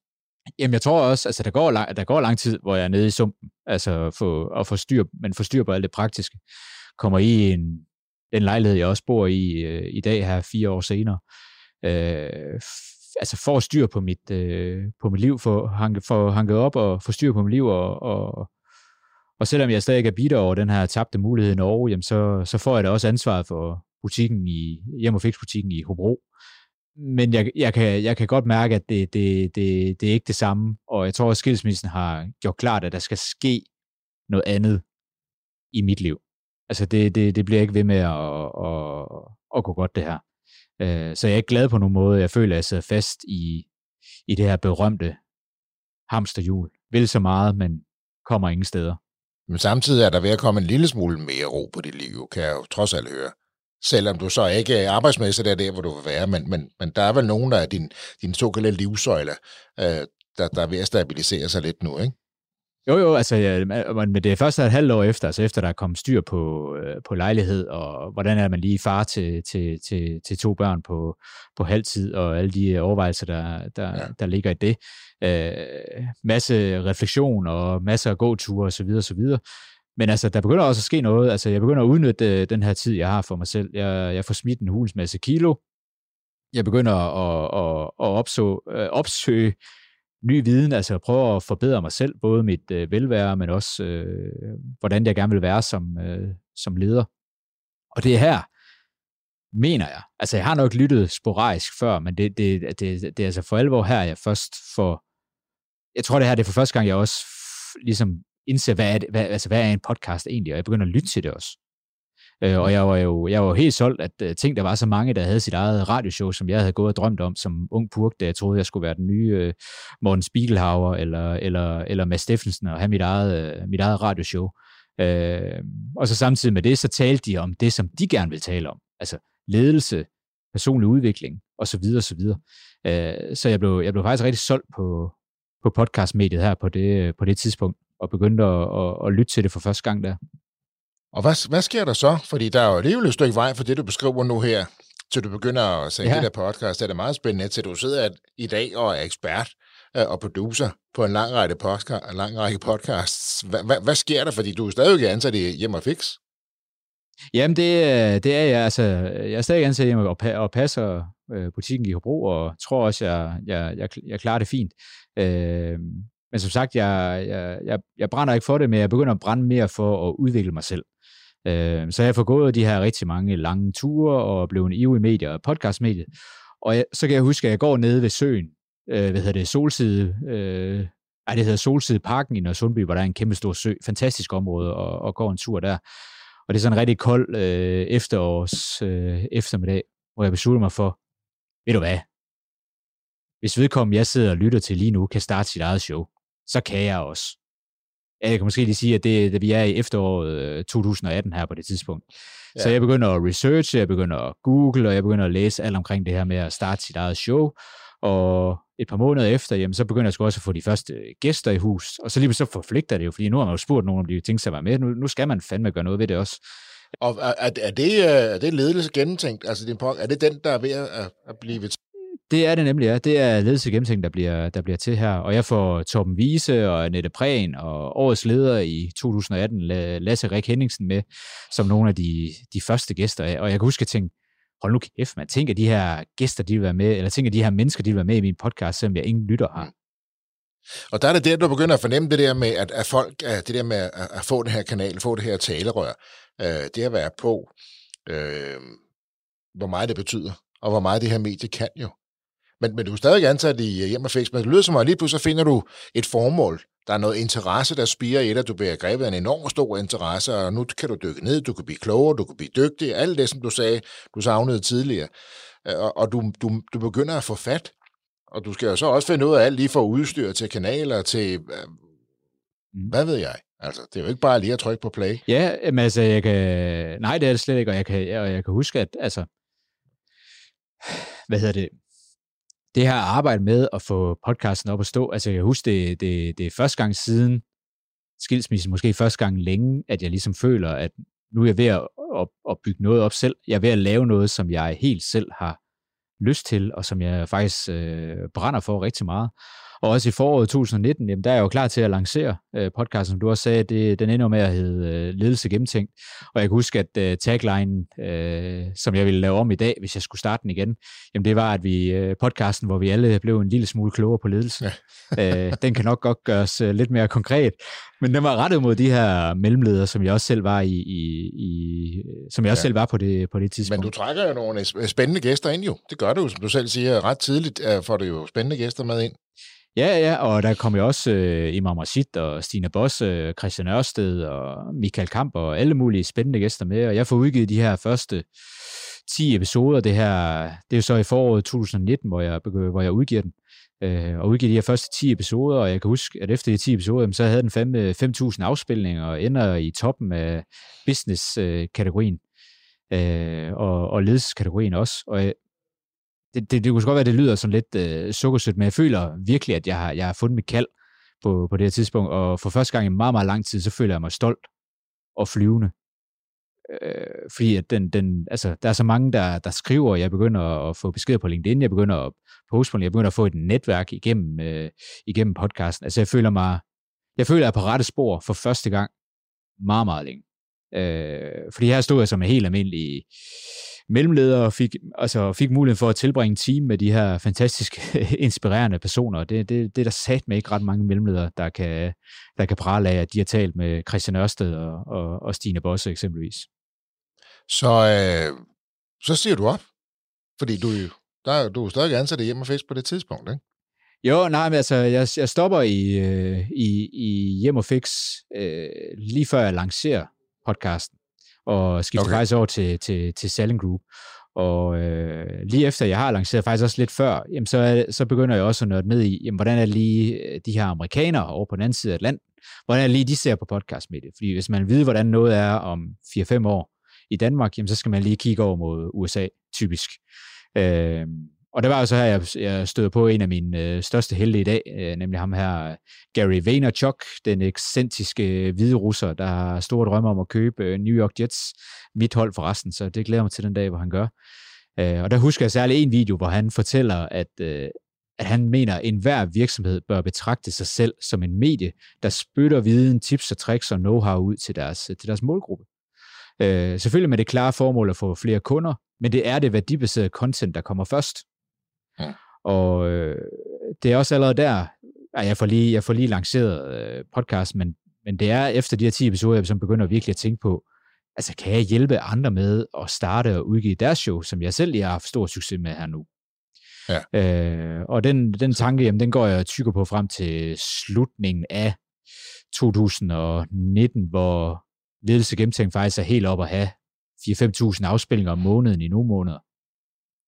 Jamen, jeg tror også, altså der går, lang, der går lang tid, hvor jeg er nede i sumpen, altså for, at få styr, men få styr på alt det praktiske. Kommer i en, den lejlighed, jeg også bor i øh, i dag her, fire år senere. Øh, altså for at styr på mit, øh, på mit liv, for, hanke, for hanket op og få styr på mit liv, og, og, og selvom jeg stadig er bitter over den her tabte mulighed i Norge, jamen så, så får jeg da også ansvaret for butikken i, hjem og fiksbutikken i Hobro. Men jeg, jeg, kan, jeg kan godt mærke, at det, det, det, det er ikke det samme, og jeg tror, at skilsmissen har gjort klart, at der skal ske noget andet i mit liv. Altså det, det, det bliver ikke ved med at, at, at gå godt, det her. Øh, så jeg er ikke glad på nogen måde. Jeg føler, at jeg sidder fast i, i det her berømte hamsterhjul. Vil så meget, men kommer ingen steder. Men samtidig er der ved at komme en lille smule mere ro på dit liv, kan jeg jo trods alt høre. Selvom du så ikke er arbejdsmæssigt der, der hvor du vil være, men, men, men der er vel nogen af din, din såkaldte livsøjler, øh, der, der er ved at stabilisere sig lidt nu, ikke? Jo, jo, altså, ja, men det er først et halvt år efter, altså efter der er kommet styr på, øh, på lejlighed, og hvordan er man lige far til, til, til, til to børn på, på halvtid, og alle de overvejelser, der, der, ja. der ligger i det. Øh, masse refleksion, og masser af gåture, osv., osv. Men altså, der begynder også at ske noget. Altså, jeg begynder at udnytte øh, den her tid, jeg har for mig selv. Jeg, jeg får smidt en hulens masse kilo. Jeg begynder at, at, at opså, øh, opsøge ny viden, altså prøve at forbedre mig selv, både mit øh, velvære, men også øh, hvordan jeg gerne vil være som, øh, som leder. Og det er her, mener jeg. Altså jeg har nok lyttet sporadisk før, men det, det, det, det er altså for alvor her, jeg først får, jeg tror det her, det er for første gang, jeg også ligesom indser, hvad er, det, hvad, altså, hvad er en podcast egentlig, og jeg begynder at lytte til det også. Øh, og jeg var jo jeg var helt solgt, at uh, ting, der var så mange, der havde sit eget radioshow, som jeg havde gået og drømt om som ung purk, da jeg troede, jeg skulle være den nye uh, Morten Spiegelhauer eller, eller, eller Mads Steffensen og have mit eget, uh, mit eget radioshow. Øh, og så samtidig med det, så talte de om det, som de gerne vil tale om. Altså ledelse, personlig udvikling osv. osv. Øh, så jeg blev, jeg blev faktisk rigtig solgt på, på podcastmediet her på det, på det tidspunkt, og begyndte at, at, at lytte til det for første gang der. Og hvad, hvad sker der så? Fordi der er jo alligevel et stykke vej for det, du beskriver nu her, til du begynder at sende ja. det der podcast. Det er meget spændende, til du sidder i dag og er ekspert øh, og producer på en lang række, podcast, en lang række podcasts. Hvad, hvad, hvad sker der? Fordi du er stadig ansat i Hjem og Fix. Jamen, det, det er jeg. Altså, jeg er stadig ansat hjemme og, og passer øh, butikken i Hobro, og tror også, jeg, jeg, jeg, jeg klarer det fint. Øh, men som sagt, jeg, jeg, jeg, jeg brænder ikke for det, men jeg begynder at brænde mere for at udvikle mig selv. Øh, så jeg har gået de her rigtig mange lange ture og blev en ivrig medie og podcastmedie. Og jeg, så kan jeg huske, at jeg går nede ved søen, øh, hvad hedder det, Solside, øh, ej, det hedder Solside Parken i Nørresundby, hvor der er en kæmpe stor sø, fantastisk område, og, og går en tur der. Og det er sådan en rigtig kold øh, efterårs øh, eftermiddag, hvor jeg beslutter mig for, ved du hvad, hvis vedkommende, jeg sidder og lytter til lige nu, kan starte sit eget show, så kan jeg også. Jeg kan måske lige sige, at det, det vi er i efteråret 2018 øh, her på det tidspunkt. Ja. Så jeg begynder at researche, jeg begynder at google, og jeg begynder at læse alt omkring det her med at starte sit eget show. Og et par måneder efter, jamen, så begynder jeg sgu også at få de første gæster i hus. Og så lige så forfligter det jo, fordi nu har man jo spurgt nogen, om de tænker sig at være med. Nu, nu skal man fandme gøre noget ved det også. Og er, er, det, er det ledelse gennemtænkt? Altså, din, er det den, der er ved at, at blive det er det nemlig, ja. Det er ledelse gennemtænkt, der bliver, der bliver til her. Og jeg får Torben Wiese og Annette Prehn og årets leder i 2018, Lasse Rik Henningsen med, som nogle af de, de første gæster. Og jeg kan huske at tænke, hold nu kæft, man tænker, de her gæster, de vil være med, eller tænker, de her mennesker, de vil være med i min podcast, selvom jeg ingen lytter har. Mm. Og der er det der, du begynder at fornemme det der med, at, at folk, at det der med at, at få den her kanal, få det her talerør, øh, det at være på, øh, hvor meget det betyder, og hvor meget det her medie kan jo. Men, men du er stadig ansat i hjem og fix, men det lyder som om, at lige pludselig finder du et formål. Der er noget interesse, der spiger i dig. Du bliver grebet af en enorm stor interesse, og nu kan du dykke ned, du kan blive klogere, du kan blive dygtig. Alt det, som du sagde, du savnede tidligere. Øh, og, og du, du, du begynder at få fat. Og du skal jo så også finde ud af alt lige fra udstyr til kanaler til øh, Mm. Hvad ved jeg? Altså, det er jo ikke bare lige at trykke på play. Ja, men altså, jeg kan... Nej, det er det slet ikke, og jeg kan, og jeg kan huske, at altså... Hvad hedder det? Det her arbejde med at få podcasten op at stå, altså jeg kan huske, det, det, det er første gang siden skilsmissen, måske første gang længe, at jeg ligesom føler, at nu er jeg ved at, at, at bygge noget op selv. Jeg er ved at lave noget, som jeg helt selv har lyst til, og som jeg faktisk øh, brænder for rigtig meget. Og også i foråret 2019, jamen, der er jeg jo klar til at lancere øh, podcasten, som du også sagde, det, den ender med at hedde øh, Ledelse Gennemtænkt. Og jeg kan huske, at øh, tagline, øh, som jeg ville lave om i dag, hvis jeg skulle starte den igen, jamen det var, at vi øh, podcasten, hvor vi alle blev en lille smule klogere på ledelse. Ja. øh, den kan nok godt gøres øh, lidt mere konkret, men den var rettet mod de her mellemledere, som jeg også selv var i, i, i som jeg også ja. selv var på det, på det tidspunkt. Men du trækker jo nogle spændende gæster ind jo. Det gør du, som du selv siger, ret tidligt øh, får du jo spændende gæster med ind. Ja, ja, og der kom jo også øh, Imam Rashid og Stine Bosse, øh, Christian Ørsted og Michael Kamp og alle mulige spændende gæster med, og jeg får udgivet de her første 10 episoder. Det her, det er jo så i foråret 2019, hvor jeg, hvor jeg udgiver den, øh, og udgiver de her første 10 episoder, og jeg kan huske, at efter de 10 episoder, så havde den 5.000 afspilninger og ender i toppen af business-kategorien øh, øh, og, og ledelseskategorien også. Og det, det, det kunne godt være, at det lyder sådan lidt øh, sukkersødt, men jeg føler virkelig, at jeg har, jeg har fundet mit kald på, på det her tidspunkt, og for første gang i meget, meget lang tid, så føler jeg mig stolt og flyvende. Øh, fordi at den, den, altså, der er så mange, der, der skriver, jeg begynder at få beskeder på LinkedIn, jeg begynder at poste på jeg begynder at få et netværk igennem, øh, igennem podcasten. Altså jeg føler mig, jeg føler, at jeg er på rette spor for første gang meget, meget længe. Øh, fordi her stod jeg som en helt almindelig mellemleder og fik, altså fik muligheden for at tilbringe en time med de her fantastiske, inspirerende personer. Det, det, det er der sat med ikke ret mange mellemledere, der kan, der kan prale af, at de har talt med Christian Ørsted og, og, og Stine Bosse eksempelvis. Så, øh, så siger du op, fordi du, der, du er stadig ansat hjemme og på det tidspunkt, ikke? Jo, nej, men altså, jeg, jeg stopper i, øh, i, i Hjem og Fix øh, lige før jeg lancerer podcasten og skifter okay. faktisk over til, til, til Selling Group. Og øh, lige efter jeg har lanceret, faktisk også lidt før, jamen så, så begynder jeg også at nørde ned i, jamen, hvordan er lige øh, de her amerikanere over på den anden side af land, hvordan er lige de ser på podcast med det. Fordi hvis man ved, hvordan noget er om 4-5 år i Danmark, jamen, så skal man lige kigge over mod USA, typisk. Øh, og det var jo så her, jeg, jeg stødte på en af mine øh, største helte i dag, øh, nemlig ham her, Gary Vaynerchuk, den ekscentriske øh, hvide russer, der har store drømme om at købe øh, New York Jets, mit hold forresten, så det glæder mig til den dag, hvor han gør. Øh, og der husker jeg særligt en video, hvor han fortæller, at, øh, at han mener, at enhver virksomhed bør betragte sig selv som en medie, der spytter viden, tips og tricks og know-how ud til deres, øh, til deres målgruppe. Øh, selvfølgelig med det klare formål at få flere kunder, men det er det værdibaserede content, der kommer først. Ja. Og øh, det er også allerede der, at jeg får lige, jeg får lige lanceret øh, podcast, men, men det er efter de her 10 episoder, jeg begynder virkelig at tænke på, altså kan jeg hjælpe andre med at starte og udgive deres show, som jeg selv lige har haft stor succes med her nu. Ja. Øh, og den, den tanke, jamen, den går jeg tykker på frem til slutningen af 2019, hvor ledelse gennemtænkt faktisk er helt op at have 4-5.000 afspillinger om måneden i nogle måneder.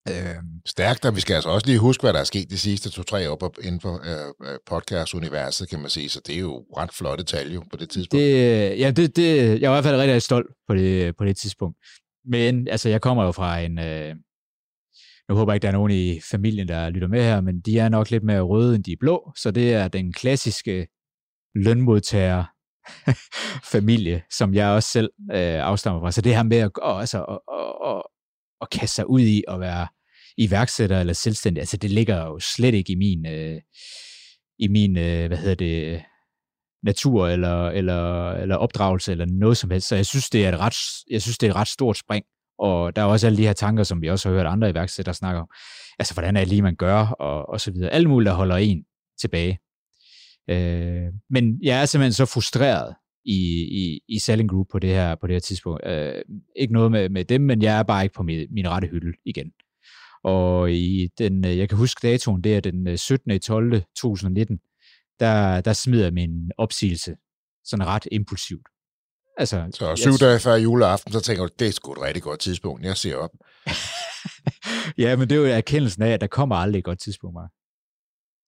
Øh, stærkt, og vi skal altså også lige huske, hvad der er sket de sidste to-tre år inden for øh, øh, podcast-universet, kan man sige, så det er jo ret flotte tal jo på det tidspunkt. Det, øh, ja, det, det, jeg er i hvert fald rigtig stolt på det, på det tidspunkt. Men altså, jeg kommer jo fra en... Øh, nu håber jeg ikke, der er nogen i familien, der lytter med her, men de er nok lidt mere røde, end de er blå, så det er den klassiske lønmodtager familie, som jeg også selv øh, afstammer fra. Så det her med at, altså, og, og, at, kaste sig ud i at være iværksætter eller selvstændig, altså det ligger jo slet ikke i min, øh, i min øh, hvad hedder det, natur eller, eller, eller opdragelse eller noget som helst. Så jeg synes, det er et ret, jeg synes, det er et ret stort spring. Og der er også alle de her tanker, som vi også har hørt andre iværksættere snakke om. Altså, hvordan er det lige, man gør, og, og så videre. Alt muligt, der holder en tilbage. Øh, men jeg er simpelthen så frustreret i, i, i Selling Group på det her, på det her tidspunkt. Øh, ikke noget med, med dem, men jeg er bare ikke på min, min rette hylde igen. Og i den, øh, jeg kan huske datoen, det er den 17. 12. 2019, der, der smider min opsigelse sådan ret impulsivt. Altså, så syv jeg, dage før juleaften, så tænker du, det er sgu et rigtig godt tidspunkt, jeg ser op. ja, men det er jo erkendelsen af, at der kommer aldrig et godt tidspunkt, Mark.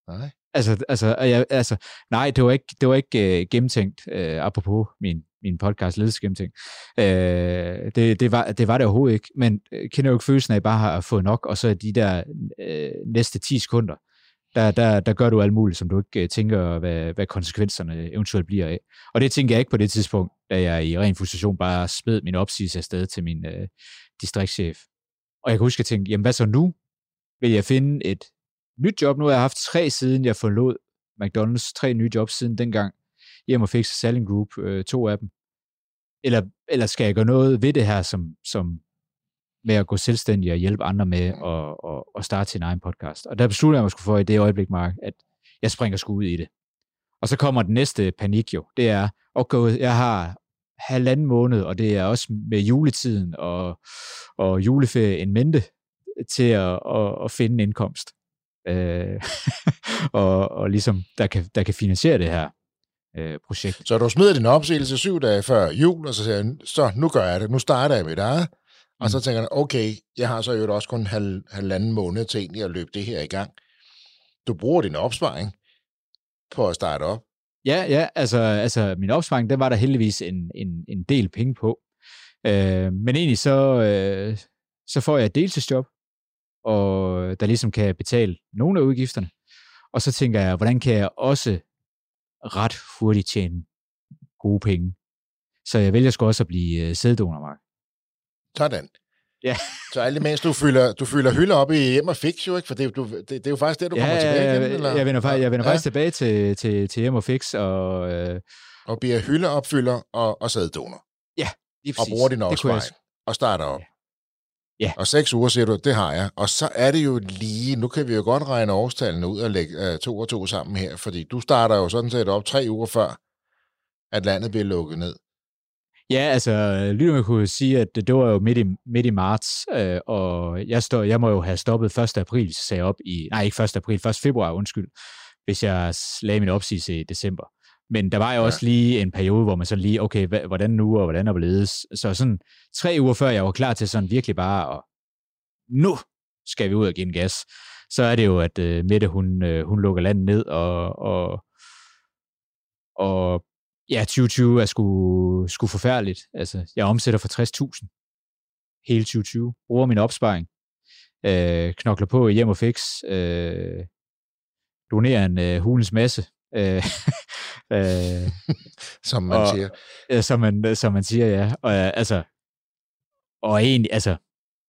Nej. Altså, altså, jeg, altså, nej, det var ikke, det var ikke øh, gennemtænkt, øh, apropos min, min podcast ledelsesgennemtænkt. Øh, det, det, var, det var det overhovedet ikke, men øh, kender jo ikke følelsen af bare at fået nok, og så de der øh, næste 10 sekunder, der, der, der gør du alt muligt, som du ikke øh, tænker, hvad, hvad konsekvenserne eventuelt bliver af. Og det tænker jeg ikke på det tidspunkt, da jeg i ren frustration bare smed min opsigelse afsted til min øh, distriktschef. Og jeg kan huske at tænke, jamen hvad så nu? Vil jeg finde et nyt job? Nu har jeg haft tre siden jeg forlod McDonald's, tre nye jobs siden dengang. Hjem og fik Selling Group, øh, to af dem. Eller, eller skal jeg gøre noget ved det her, som, som med at gå selvstændig og hjælpe andre med at, at, at starte sin egen podcast. Og der besluttede jeg mig for i det øjeblik, Mark, at jeg springer sgu ud i det. Og så kommer den næste panik jo. Det er, okay, jeg har halvanden måned, og det er også med juletiden og, og juleferie en mente til at, at, at finde en indkomst. Øh, og, og ligesom, der kan, der kan finansiere det her øh, projekt. Så du smider din opsigelse syv dage før jul, og så siger jeg, så nu gør jeg det, nu starter jeg mit eget. Og mm. så tænker jeg, okay, jeg har så jo også kun halv, halvanden måned til egentlig at løbe det her i gang. Du bruger din opsparing på at starte op. Ja, ja, altså, altså min opsparing, den var der heldigvis en, en, en del penge på. Øh, men egentlig så, øh, så får jeg et deltidsjob, og der ligesom kan betale nogle af udgifterne. Og så tænker jeg, hvordan kan jeg også ret hurtigt tjene gode penge? Så jeg vælger sgu også at blive øh, sæddonor, Mark. Sådan. Ja. Så alt mens du fylder, du fylder hylder op i hjem og fix jo, ikke? For det, du, det, det er jo faktisk det, du ja, kommer tilbage igen, eller? Jeg vender, jeg vender ja. faktisk tilbage til, til, til hjem og fix, og... Øh... Og bliver hyldeopfylder og, og sæddonor. Ja, lige præcis. Og bruger din opsparing. Og starter op. Ja. Ja. Og seks uger, siger du, det har jeg. Og så er det jo lige, nu kan vi jo godt regne årstallene ud og lægge uh, to og to sammen her, fordi du starter jo sådan set op tre uger før, at landet bliver lukket ned. Ja, altså, lytterne kunne sige, at det var jo midt i, midt i marts, øh, og jeg, stod, jeg må jo have stoppet 1. april, så sagde jeg op i, nej ikke 1. april, 1. februar, undskyld, hvis jeg lagde min opsigelse i december. Men der var jo ja. også lige en periode, hvor man så lige, okay, hvordan nu, og hvordan er ledes? Så sådan tre uger før jeg var klar til sådan virkelig bare at, nu skal vi ud og give en gas, så er det jo, at uh, Mette, hun, uh, hun lukker landet ned, og, og, og ja, 2020 er sgu, sgu forfærdeligt. Altså, jeg omsætter for 60.000 hele 2020, bruger min opsparing, øh, knokler på hjem og fix, øh, donerer en øh, hulens masse, øh, øh, som man og, siger. Ja, som man, som man siger, ja. Og, øh, altså, og egentlig, altså,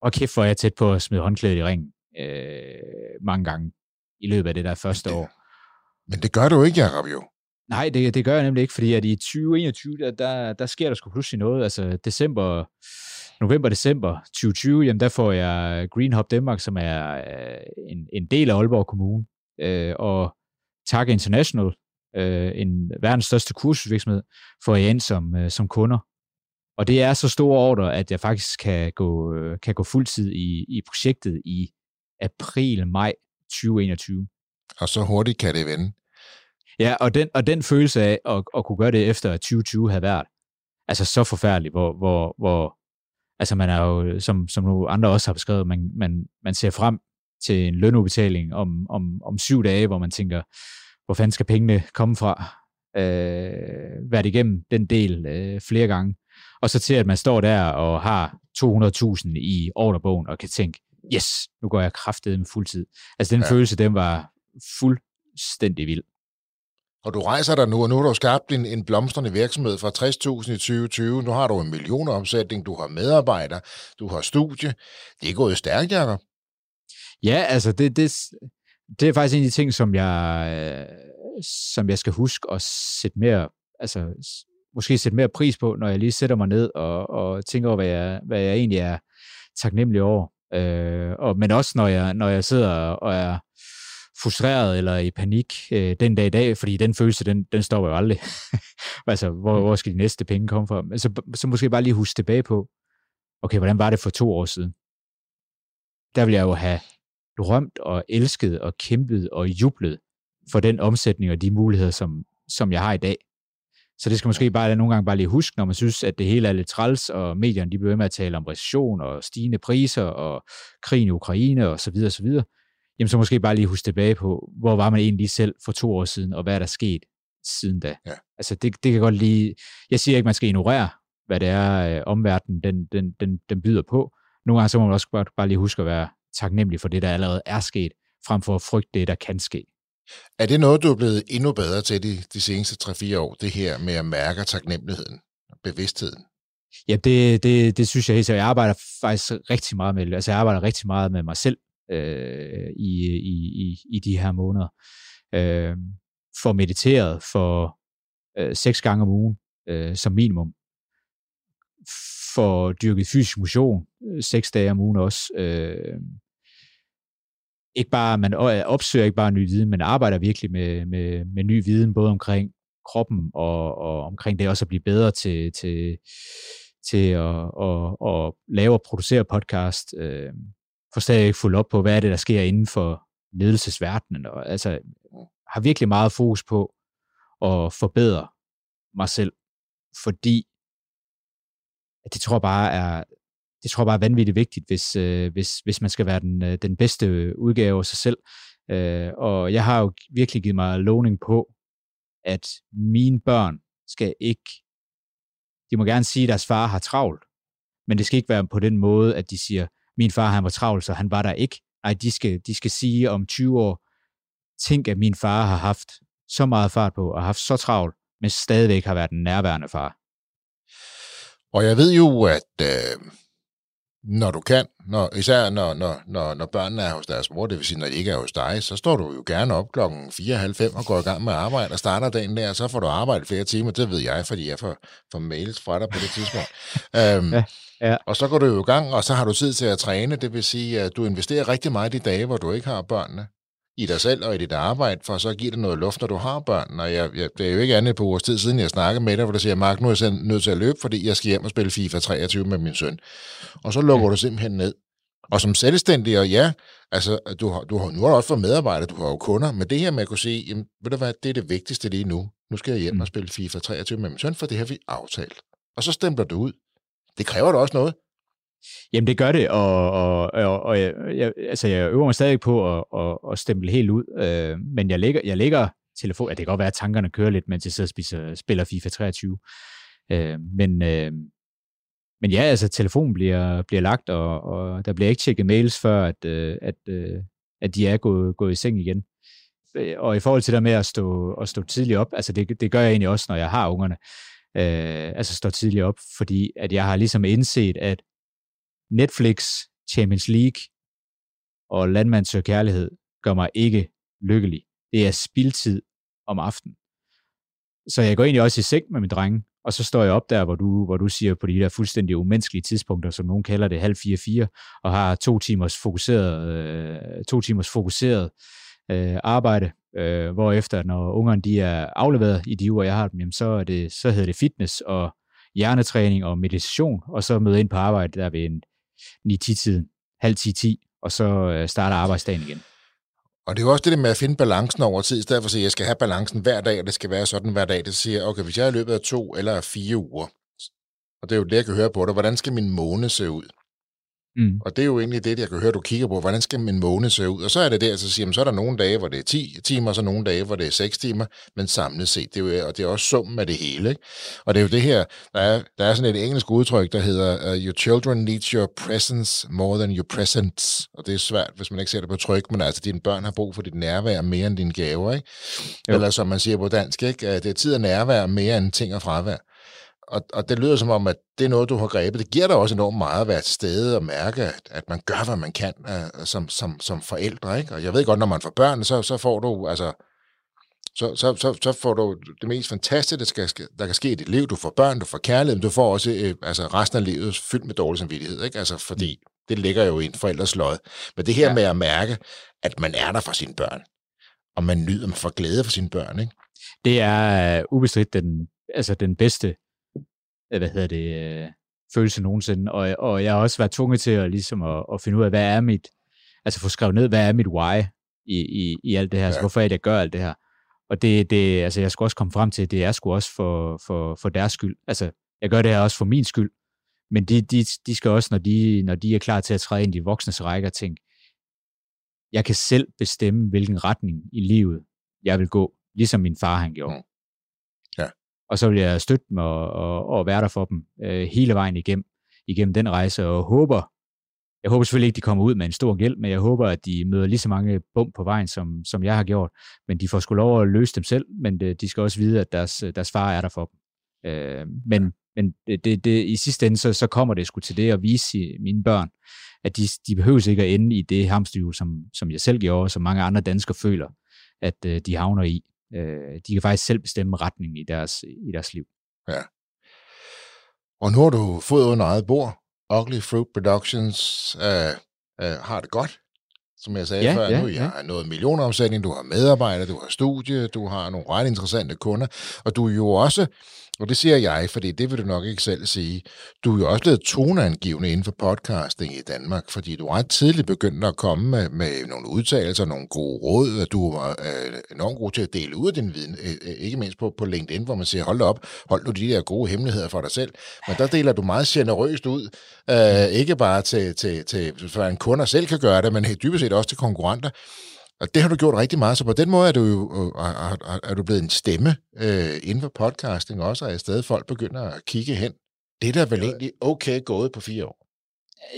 og kæft, hvor er jeg tæt på at smide håndklædet i ringen øh, mange gange i løbet af det der første det, år. Men det gør du ikke, Jacob, jo. Nej, det, det gør jeg nemlig ikke, fordi at i 2021, der, der, der sker der sgu pludselig noget. Altså december, november-december 2020, jamen der får jeg Green Hub Danmark, som er øh, en, en del af Aalborg Kommune, øh, og Tak International, øh, en verdens største kursusvirksomhed, får jeg ind som, øh, som kunder. Og det er så store ordre, at jeg faktisk kan gå, øh, kan gå fuldtid i, i projektet i april-maj 2021. Og så hurtigt kan det vende. Ja, og den, og den følelse af at, at kunne gøre det efter 2020 havde været altså så forfærdeligt, hvor, hvor, hvor altså man er jo, som, som nogle andre også har beskrevet, man, man, man ser frem til en lønudbetaling om, om, om syv dage, hvor man tænker, hvor fanden skal pengene komme fra? Øh, været igennem den del øh, flere gange. Og så til, at man står der og har 200.000 i ordrebogen og kan tænke, yes, nu går jeg kraftedet med fuldtid. Altså den ja. følelse, den var fuldstændig vild. Og du rejser dig nu, og nu har du skabt en, en blomstrende virksomhed fra 60.000 i 2020. Nu har du en millioner du har medarbejdere, du har studie. Det er gået stærkt, Jacob. Ja, altså det, det, det er faktisk en af de ting, som jeg, øh, som jeg skal huske at sætte mere, altså måske sætte mere pris på, når jeg lige sætter mig ned og, og tænker over, hvad jeg, hvad jeg egentlig er taknemmelig over. Øh, og, men også når jeg, når jeg sidder og er frustreret eller i panik øh, den dag i dag, fordi den følelse, den, den stopper jo aldrig. altså, hvor, hvor skal de næste penge komme fra? Så, så måske bare lige huske tilbage på, okay, hvordan var det for to år siden? Der vil jeg jo have drømt og elsket og kæmpet og jublet for den omsætning og de muligheder, som, som jeg har i dag. Så det skal måske bare nogle gange bare lige huske, når man synes, at det hele er lidt træls, og medierne de bliver med at tale om recession og stigende priser og krigen i Ukraine og så videre, og så videre. jamen så måske bare lige huske tilbage på, hvor var man egentlig selv for to år siden, og hvad er der sket siden da. Ja. Altså det, det kan godt lige, jeg siger ikke, man skal ignorere, hvad det er, øh, omverdenen den, den, den, den byder på. Nogle gange så må man også bare, bare lige huske at være taknemmelig for det, der allerede er sket, frem for at frygte det, der kan ske. Er det noget, du er blevet endnu bedre til de, de seneste 3-4 år, det her med at mærke taknemmeligheden, bevidstheden? Ja, det, det, det synes jeg helt Jeg arbejder faktisk rigtig meget med Altså, jeg arbejder rigtig meget med mig selv øh, i, i, i, i de her måneder. Øh, for mediteret for øh, seks gange om ugen øh, som minimum. For dyrket fysisk motion seks dage om ugen også. Øh, ikke bare, man opsøger ikke bare ny viden, men arbejder virkelig med, med, med ny viden, både omkring kroppen og, og omkring det også at blive bedre til, til, til at, at, at lave og producere podcast. Øh, får stadig ikke fuldt op på, hvad er det, der sker inden for ledelsesverdenen. Og, altså, har virkelig meget fokus på at forbedre mig selv, fordi det tror jeg bare er, det tror jeg bare er vanvittigt vigtigt, hvis, øh, hvis, hvis man skal være den, øh, den bedste øh, udgave af sig selv. Øh, og jeg har jo virkelig givet mig lovning på, at mine børn skal ikke, de må gerne sige, at deres far har travlt, men det skal ikke være på den måde, at de siger, min far han var travl, så han var der ikke. Nej, de skal, de skal sige om 20 år, tænk at min far har haft så meget fart på, og haft så travlt, men stadigvæk har været en nærværende far. Og jeg ved jo, at øh, når du kan, når, især når, når, når, når børnene er hos deres mor, det vil sige, når de ikke er hos dig, så står du jo gerne op klokken 4.30 og går i gang med arbejde og starter dagen der, og så får du arbejde flere timer, det ved jeg, fordi jeg får, får mails fra dig på det tidspunkt. øhm, ja, ja. Og så går du jo i gang, og så har du tid til at træne, det vil sige, at du investerer rigtig meget i de dage, hvor du ikke har børnene i dig selv og i dit arbejde, for så giver det noget luft, når du har børn. Og jeg, jeg, det er jo ikke andet på vores tid siden, jeg snakkede med dig, hvor du siger, Mark, nu er jeg nødt til at løbe, fordi jeg skal hjem og spille FIFA 23 med min søn. Og så lukker du simpelthen ned. Og som selvstændig, og ja, altså, du har, du har, nu har du også fået medarbejdere, du har jo kunder, men det her med at kunne sige, jamen, ved du hvad, det er det vigtigste lige nu. Nu skal jeg hjem mm. og spille FIFA 23 med min søn, for det har vi aftalt. Og så stempler du ud. Det kræver da også noget. Jamen det gør det, og, og, og, og jeg, jeg, altså jeg øver mig stadig på at, at, at stemple helt ud, øh, men jeg lægger, jeg lægger telefon, ja, det kan godt være, at tankerne kører lidt, mens jeg sidder og spiser, spiller FIFA 23, øh, men, øh, men ja, altså telefonen bliver, bliver lagt, og, og der bliver ikke tjekket mails før, at, øh, at, øh, at de er gået, gået i seng igen. Øh, og i forhold til det med at stå, at stå tidligt op, altså det, det gør jeg egentlig også, når jeg har ungerne, øh, altså stå tidligt op, fordi at jeg har ligesom indset, at Netflix, Champions League og Landmand søger kærlighed gør mig ikke lykkelig. Det er spildtid om aftenen. Så jeg går egentlig også i seng med min drenge, og så står jeg op der, hvor du, hvor du siger på de der fuldstændig umenneskelige tidspunkter, som nogen kalder det halv fire fire, og har to timers fokuseret, øh, to timers fokuseret øh, arbejde, øh, hvorefter når ungerne de er afleveret i de uger, jeg har dem, jamen, så, er det, så hedder det fitness og hjernetræning og meditation, og så møde ind på arbejde der ved en 9-10-tiden, halv 10-10, og så øh, starter arbejdsdagen igen. Og det er jo også det med at finde balancen over tid, i stedet for at sige, at jeg skal have balancen hver dag, og det skal være sådan hver dag. Det siger, okay, hvis jeg er i løbet af to eller fire uger, og det er jo det, jeg kan høre på dig, hvordan skal min måne se ud? Mm. Og det er jo egentlig det, jeg kan høre, du kigger på, hvordan skal min måned se ud? Og så er det der, så siger så er der nogle dage, hvor det er 10 timer, så nogle dage, hvor det er 6 timer, men samlet set, det er jo, og det er også summen af det hele. Ikke? Og det er jo det her, der er, der er sådan et engelsk udtryk, der hedder, uh, your children need your presence more than your presents. Og det er svært, hvis man ikke ser det på tryk, men altså, dine børn har brug for dit nærvær mere end dine gaver. Ikke? Eller som man siger på dansk, ikke? det er tid og nærvær mere end ting og fravær. Og, og det lyder som om, at det er noget, du har grebet. Det giver dig også enormt meget at være til stede og mærke, at, at man gør, hvad man kan uh, som, som, som forældre. Ikke? Og jeg ved godt, når man får børn, så, så får du altså så, så, så, så får du det mest fantastiske, der, skal, der kan ske i dit liv. Du får børn, du får kærlighed, men du får også øh, altså resten af livet fyldt med dårlig samvittighed. Ikke? Altså, fordi mm. det ligger jo i en forældres lod. Men det her ja. med at mærke, at man er der for sine børn, og man nyder, man får glæde for sine børn. Ikke? Det er uh, ubestridt den, altså den bedste Øh, hvad hedder det, øh, følelse nogensinde. Og, og jeg har også været tvunget til at, ligesom at, at finde ud af, hvad er mit, altså få skrevet ned, hvad er mit why i, i, i alt det her, ja. altså hvorfor er det, jeg gør alt det her. Og det, det, altså jeg skal også komme frem til, at det er sgu også for, for, for deres skyld. Altså, jeg gør det her også for min skyld. Men de, de, de skal også, når de, når de er klar til at træde ind i de voksnes rækker, tænke, jeg kan selv bestemme, hvilken retning i livet jeg vil gå, ligesom min far han gjorde. Mm. Og så vil jeg støtte dem og, og, og være der for dem øh, hele vejen igennem, igennem den rejse, og håber, jeg håber selvfølgelig ikke, de kommer ud med en stor gæld, men jeg håber, at de møder lige så mange bump på vejen, som, som jeg har gjort. Men de får sgu lov at løse dem selv, men det, de skal også vide, at deres, øh, deres far er der for dem. Øh, men men det, det, det, i sidste ende, så, så kommer det sgu til det at vise mine børn, at de, de behøver ikke at ende i det hamsterhjul, som, som jeg selv gjorde, og som mange andre danskere føler, at øh, de havner i. Øh, de kan faktisk selv bestemme retningen i deres, i deres liv. Ja. Og nu har du fået under eget bord. Ugly Fruit Productions øh, øh, har det godt, som jeg sagde Ja, før. ja, nu jeg ja. har noget millionomsætning, du har medarbejdere, du har studie, du har nogle ret interessante kunder, og du er jo også, og det siger jeg, fordi det vil du nok ikke selv sige, du er jo også blevet toneangivende inden for podcasting i Danmark, fordi du ret tidligt begyndte at komme med, med nogle udtalelser, nogle gode råd, og du var øh, enormt god til at dele ud af din viden, øh, øh ikke mindst på, på LinkedIn, hvor man siger, hold op, hold nu de der gode hemmeligheder for dig selv, men der deler du meget generøst ud, øh, ikke bare til, til, til, for en kunder selv kan gøre det, men dybest set også til konkurrenter, og det har du gjort rigtig meget, så på den måde er du jo øh, er, er, er du blevet en stemme øh, inden for podcasting også, og i stedet folk begynder at kigge hen. Det er da vel egentlig okay gået på fire år.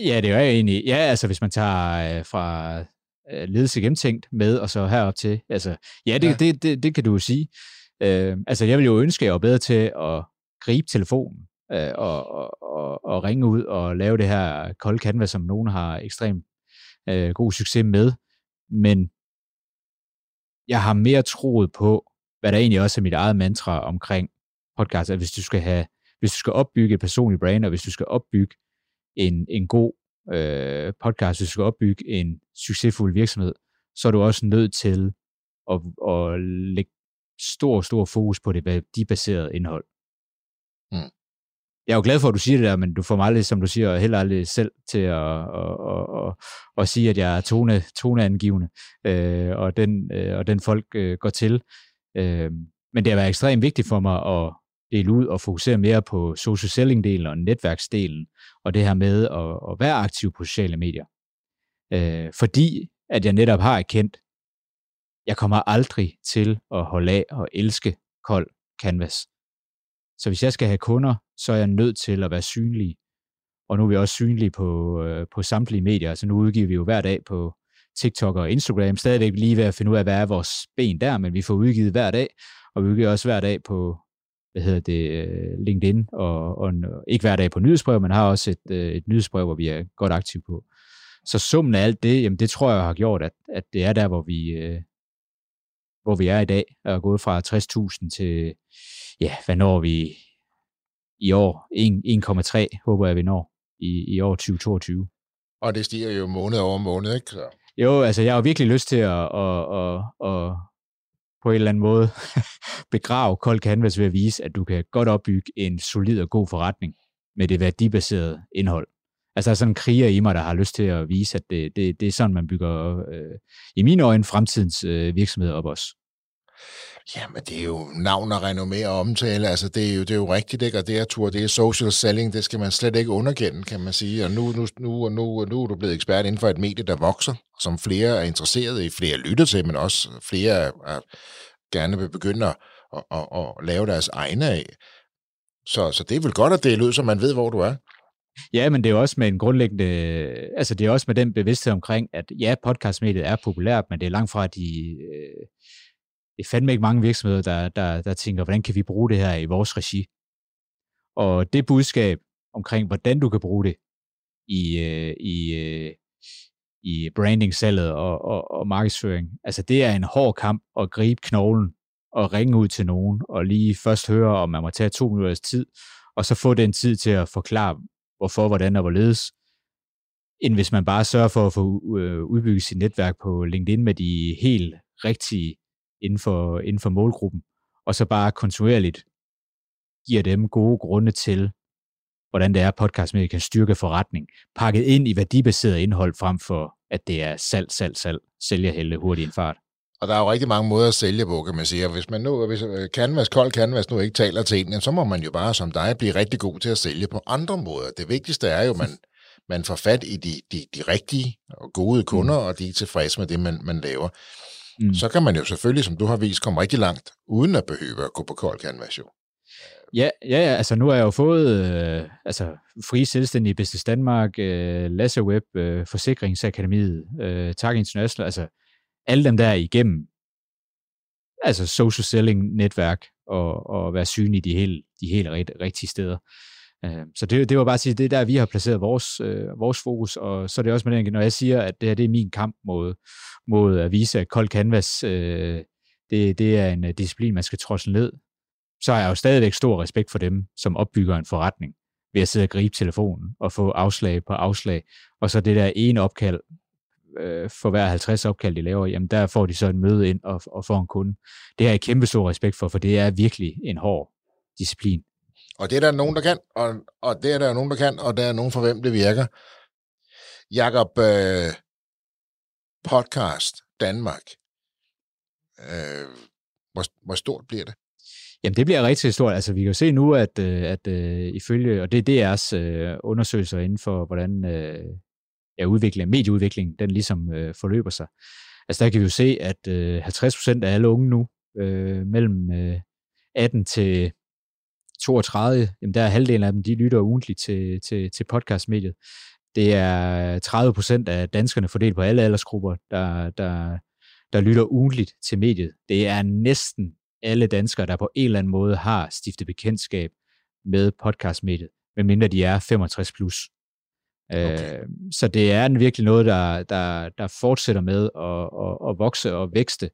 Ja, det er jo egentlig, ja, altså hvis man tager øh, fra øh, ledelse gennemtænkt med, og så herop til, altså, ja, det, Ja. Det, det, det kan du jo sige. Øh, altså, jeg vil jo ønske, at jeg var bedre til at gribe telefonen øh, og, og, og, og ringe ud og lave det her kold canvas, som nogen har ekstremt øh, god succes med. Men jeg har mere troet på, hvad der egentlig også er mit eget mantra omkring podcast, at hvis du skal have, hvis du skal opbygge et personligt brand, og hvis du skal opbygge en, en god øh, podcast, hvis du skal opbygge en succesfuld virksomhed, så er du også nødt til at, at lægge stor, stor fokus på det værdibaserede indhold. Mm. Jeg er jo glad for, at du siger det der, men du får mig aldrig, som du siger, heller aldrig selv til at, at, at, at, at sige, at jeg er tone, toneangivende, øh, og, den, øh, og den folk øh, går til. Øh, men det har været ekstremt vigtigt for mig at dele ud og fokusere mere på social selling-delen og netværksdelen, og det her med at, at være aktiv på sociale medier. Øh, fordi at jeg netop har erkendt, jeg kommer aldrig til at holde af og elske kold canvas. Så hvis jeg skal have kunder, så er jeg nødt til at være synlig. Og nu er vi også synlige på, øh, på samtlige medier. Altså nu udgiver vi jo hver dag på TikTok og Instagram. Stadigvæk lige ved at finde ud af, hvad er vores ben der, men vi får udgivet hver dag. Og vi udgiver også hver dag på hvad hedder det, øh, LinkedIn, og, og ikke hver dag på nyhedsbrev, men har også et, øh, et nyhedsbrev, hvor vi er godt aktive på. Så summen af alt det, jamen det tror jeg har gjort, at, at det er der, hvor vi, øh, hvor vi er i dag, og er gået fra 60.000 til, ja, hvad når vi i år? 1 1,3 håber jeg, vi når i, i år 2022. Og det stiger jo måned over måned, ikke? Så. Jo, altså jeg har virkelig lyst til at, at, at, at på en eller anden måde begrave Cold Canvas ved at vise, at du kan godt opbygge en solid og god forretning med det værdibaserede indhold. Altså der er sådan en kriger i mig, der har lyst til at vise, at det, det, det er sådan, man bygger, øh, i mine øjne, fremtidens øh, virksomhed op også. Jamen, det er jo navn og renommé og omtale. Altså, det er jo, det er jo rigtigt, ikke? Og det er, tur, det er social selling, det skal man slet ikke underkende, kan man sige. Og nu, nu, nu, nu, nu er du blevet ekspert inden for et medie, der vokser, som flere er interesseret i, flere lytter til, men også flere er, er, gerne vil begynde at, at, at, at lave deres egne af. Så, så det er vel godt at dele ud, så man ved, hvor du er. Ja, men det er også med en grundlæggende, altså det er også med den bevidsthed omkring, at ja, podcastmediet er populært, men det er langt fra de, øh, det er fandme ikke mange virksomheder, der, der, der tænker, hvordan kan vi bruge det her i vores regi? Og det budskab omkring, hvordan du kan bruge det i, øh, i, øh, i branding, salget og, og, og markedsføring, altså det er en hård kamp at gribe knoglen og ringe ud til nogen, og lige først høre, om man må tage to minutters tid, og så få den tid til at forklare, hvorfor, hvordan og hvorledes, end hvis man bare sørger for at få øh, udbygget sit netværk på LinkedIn med de helt rigtige inden for, inden for målgruppen, og så bare kontinuerligt giver dem gode grunde til, hvordan det er, podcastmediet kan styrke forretning, pakket ind i værdibaseret indhold frem for, at det er salg, salg, salg, sælgerhælde hurtig en fart. Og der er jo rigtig mange måder at sælge på, kan man sige. Og hvis man nu, hvis øh, Canvas, kold Canvas nu ikke taler til en, så må man jo bare som dig blive rigtig god til at sælge på andre måder. Det vigtigste er jo, at man, man får fat i de, de, de rigtige og gode kunder, mm. og de er tilfredse med det, man, man laver. Mm. Så kan man jo selvfølgelig, som du har vist, komme rigtig langt, uden at behøve at gå på kold canvas jo. Ja, ja, ja, altså nu har jeg jo fået øh, altså, fri selvstændig Business Danmark, øh, Lasse Web, øh, Forsikringsakademiet, øh, Tak International, altså alle dem der igennem, altså social selling netværk og, og være synlig i de helt, de helt rigt, rigtige steder. Øh, så det, det var bare at sige, det er der, vi har placeret vores, øh, vores fokus, og så er det også med den, når jeg siger, at det her det er min kamp mod, at vise, at kold canvas, øh, det, det er en øh, disciplin, man skal trods ned, så har jeg jo stadigvæk stor respekt for dem, som opbygger en forretning ved at sidde og gribe telefonen og få afslag på afslag. Og så det der ene opkald, øh, for hver 50 opkald, de laver, jamen der får de så en møde ind og, og får en kunde. Det har jeg kæmpe stor respekt for, for det er virkelig en hård disciplin. Og det er der nogen, der kan, og, og det er der nogen, der kan, og der er nogen for hvem det virker. Jakob, øh, podcast Danmark, øh, hvor, hvor stort bliver det? Jamen, det bliver rigtig stort. Altså, vi kan jo se nu, at, øh, at, at ifølge, og det er DR's øh, undersøgelser inden for, hvordan øh, ja, udvikling, medieudvikling, den ligesom øh, forløber sig. Altså, der kan vi jo se, at øh, 50 procent af alle unge nu, øh, mellem øh, 18 til 32, jamen der er halvdelen af dem, de lytter ugentligt til, til, til podcastmediet. Det er 30 procent af danskerne fordelt på alle aldersgrupper, der, der, der lytter ugentligt til mediet. Det er næsten alle danskere, der på en eller anden måde har stiftet bekendtskab med podcastmediet, medmindre de er 65 plus. Okay. Øh, så det er virkelig noget, der, der, der fortsætter med at, at, at vokse og vækste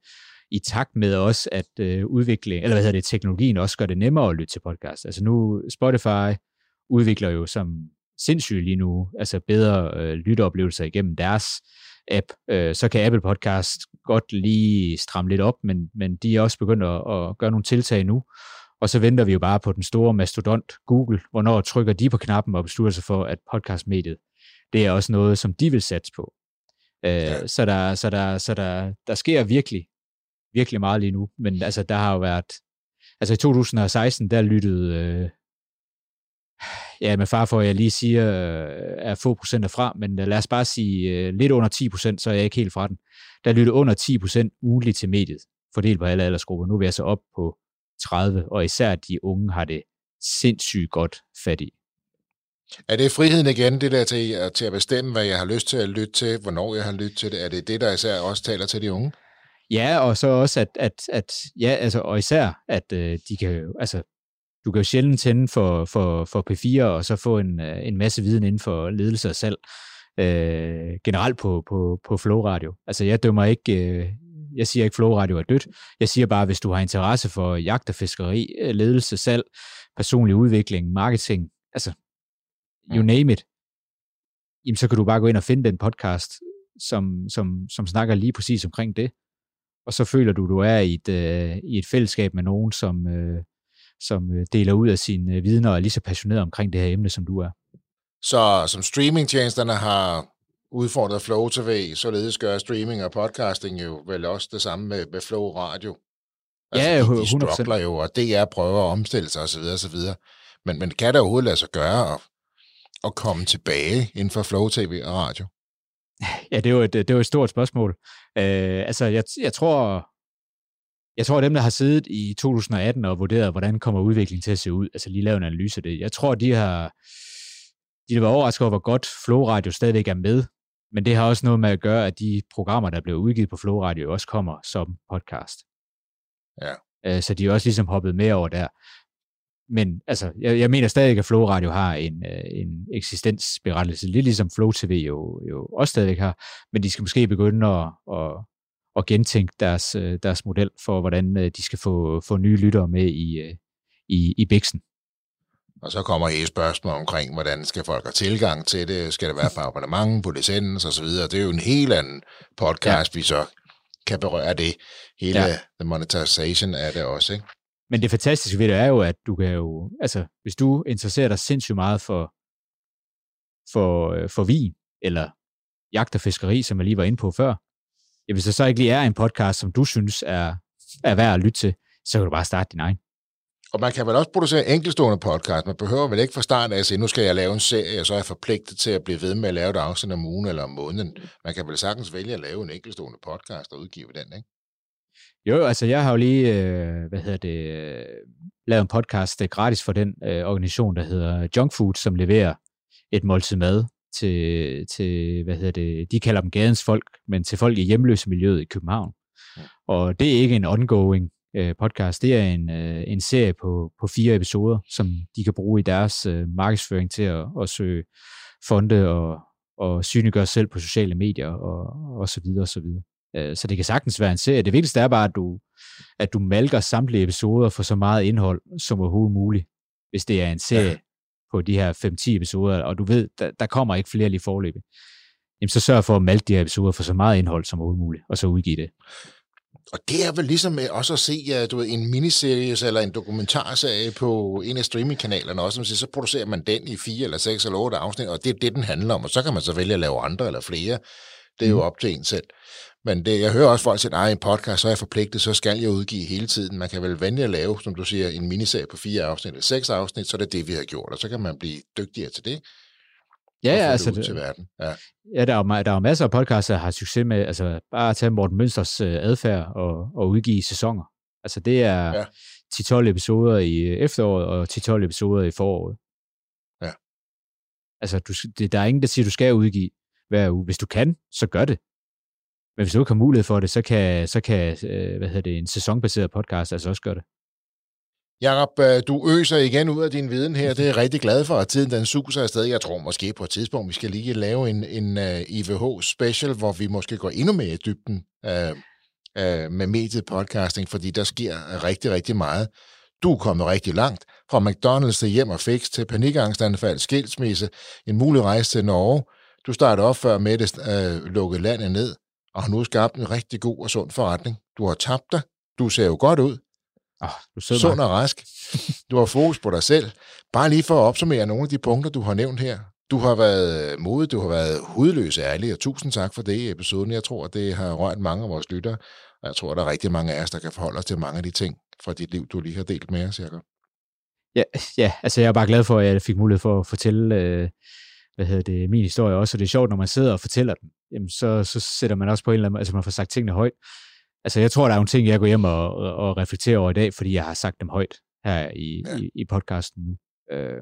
i takt med også, at øh, udvikling, eller hvad hedder det, teknologien også gør det nemmere at lytte til podcast. Altså nu, Spotify udvikler jo som sindssygt lige nu, altså bedre øh, lytteoplevelser igennem deres app. Øh, så kan Apple Podcast godt lige stramme lidt op, men, men de er også begyndt at, at gøre nogle tiltag nu. Og så venter vi jo bare på den store mastodont Google, hvornår trykker de på knappen og beslutter sig for, at podcastmediet, det er også noget, som de vil satse på. Øh, ja. Så, der, så, der, så der, der sker virkelig, virkelig meget lige nu. Men altså, der har jo været, altså i 2016, der lyttede øh, ja, med far for, at jeg lige siger, øh, er få procenter fra, men lad os bare sige øh, lidt under 10 procent, så er jeg ikke helt fra den. Der lytter under 10 procent ugenligt til mediet, fordelt på alle aldersgrupper. Nu er vi altså op på 30, og især de unge har det sindssygt godt fat i. Er det friheden igen, det der til, til at bestemme, hvad jeg har lyst til at lytte til, hvornår jeg har lyttet til det? Er det det, der især også taler til de unge? Ja, og så også, at, at, at ja, altså, og især, at øh, de kan, altså, du kan jo sjældent tænde for, for, for P4 og så få en, øh, en masse viden inden for ledelse og salg øh, generelt på, på, på Flow Radio. Altså jeg dømmer ikke, øh, jeg siger ikke Flow Radio er dødt. Jeg siger bare, hvis du har interesse for jagt og fiskeri, øh, ledelse, salg, personlig udvikling, marketing, altså you name it, jamen så kan du bare gå ind og finde den podcast, som, som, som snakker lige præcis omkring det. Og så føler du, du er i et, øh, i et fællesskab med nogen, som, øh, som øh, deler ud af sine øh, vidner og er lige så passioneret omkring det her emne, som du er. Så som streamingtjenesterne har udfordret Flow TV, således gør streaming og podcasting jo vel også det samme med, med Flow Radio. Altså, ja, de, de struggler jo, og DR prøver at omstille sig osv. osv. Men, men kan det overhovedet lade sig gøre at, at komme tilbage inden for Flow TV og radio? Ja, det er jo et, det er jo et stort spørgsmål. Øh, altså, jeg, jeg tror, jeg tror, at dem, der har siddet i 2018 og vurderet, hvordan kommer udviklingen til at se ud, altså lige lavet en analyse af det, jeg tror, de har, de været overrasket over, hvor godt Flow Radio stadigvæk er med, men det har også noget med at gøre, at de programmer, der bliver udgivet på Flow Radio, også kommer som podcast. Ja. Øh, så de er også ligesom hoppet med over der. Men altså, jeg, jeg mener stadig, at Flow Radio har en, øh, en eksistensberettelse, lidt ligesom Flow TV jo, jo også stadigvæk har, men de skal måske begynde at, at, at gentænke deres, øh, deres model for, hvordan øh, de skal få, få nye lyttere med i, øh, i, i Bixen. Og så kommer et spørgsmål omkring, hvordan skal folk have tilgang til det? Skal det være på abonnement, på licens videre? Det er jo en helt anden podcast, ja. vi så kan berøre det. Hele ja. the monetization er det også, ikke? Men det fantastiske ved det er jo, at du kan jo, altså hvis du interesserer dig sindssygt meget for, for, for vin, eller jagt og fiskeri, som jeg lige var inde på før, ja, hvis der så ikke lige er en podcast, som du synes er, er værd at lytte til, så kan du bare starte din egen. Og man kan vel også producere enkeltstående podcast. Man behøver vel ikke fra start af at sige, nu skal jeg lave en serie, og så er jeg forpligtet til at blive ved med at lave et afsnit om ugen eller om måneden. Man kan vel sagtens vælge at lave en enkeltstående podcast og udgive den, ikke? Jo, altså jeg har jo lige, øh, hvad hedder det, øh, lavet en podcast øh, gratis for den øh, organisation, der hedder Junk Food, som leverer et måltid mad til, til, hvad hedder det, de kalder dem gadens folk, men til folk i hjemløse miljøet i København. Ja. Og det er ikke en ongoing øh, podcast, det er en, øh, en serie på, på fire episoder, som de kan bruge i deres øh, markedsføring til at, at søge fonde og, og synliggøre selv på sociale medier og, og så videre og så videre. Øh, så det kan sagtens være en serie. Det vigtigste er bare, at du, at du malker samtlige episoder for så meget indhold som overhovedet muligt, hvis det er en serie ja. På de her 5-10 episoder, og du ved, der, der kommer ikke flere lige forløbet. Jamen så sørg for at malke de her episoder for så meget indhold som overhovedet muligt, og så udgive det. Og det er vel ligesom også at se du ved, en miniserie eller en dokumentarserie på en af streamingkanalerne også, så producerer man den i fire eller seks eller otte afsnit, og det er det, den handler om, og så kan man så vælge at lave andre eller flere. Det er jo mm. op til en selv. Men det, jeg hører også folk sige, at en podcast, så er jeg forpligtet, så skal jeg udgive hele tiden. Man kan vel vælge at lave, som du siger, en miniserie på fire afsnit eller seks afsnit, så er det det, vi har gjort, og så kan man blive dygtigere til det. Ja, ja, altså, det, til verden. Ja. ja der, er, der er masser af podcasts, der har succes med, altså bare at tage Morten Mønsters øh, adfærd og, og udgive sæsoner. Altså det er ja. 10-12 episoder i efteråret og 10-12 episoder i foråret. Ja. Altså du, det, der er ingen, der siger, du skal udgive hver uge. Hvis du kan, så gør det. Men hvis du ikke har mulighed for det, så kan, så kan øh, hvad hedder det, en sæsonbaseret podcast altså også gøre det. Jakob, øh, du øser igen ud af din viden her. Det er jeg rigtig glad for, at tiden den suser afsted. Jeg tror måske på et tidspunkt, vi skal lige lave en, en øh, uh, IVH special, hvor vi måske går endnu mere i dybden uh, uh, med mediet podcasting, fordi der sker rigtig, rigtig meget. Du er kommet rigtig langt. Fra McDonald's til hjem og fix til panikangstanfald, skilsmisse, en mulig rejse til Norge. Du startede op før med det uh, lukkede landet ned, og har nu skabt en rigtig god og sund forretning. Du har tabt dig. Du ser jo godt ud. Oh, du sidder Sund og rask. Du har fokus på dig selv. Bare lige for at opsummere nogle af de punkter, du har nævnt her. Du har været modig, du har været hudløs ærlig, og tusind tak for det i episoden. Jeg tror, det har rørt mange af vores lyttere, og jeg tror, der er rigtig mange af os, der kan forholde os til mange af de ting fra dit liv, du lige har delt med os, Jacob. Ja, ja, altså jeg er bare glad for, at jeg fik mulighed for at fortælle øh, hvad hedder det, min historie også, og det er sjovt, når man sidder og fortæller den, jamen så, så sætter man også på en eller anden altså man får sagt tingene højt, Altså, jeg tror, der er nogle ting, jeg går hjem og, og reflekterer over i dag, fordi jeg har sagt dem højt her i, ja. i, i podcasten nu. Øh,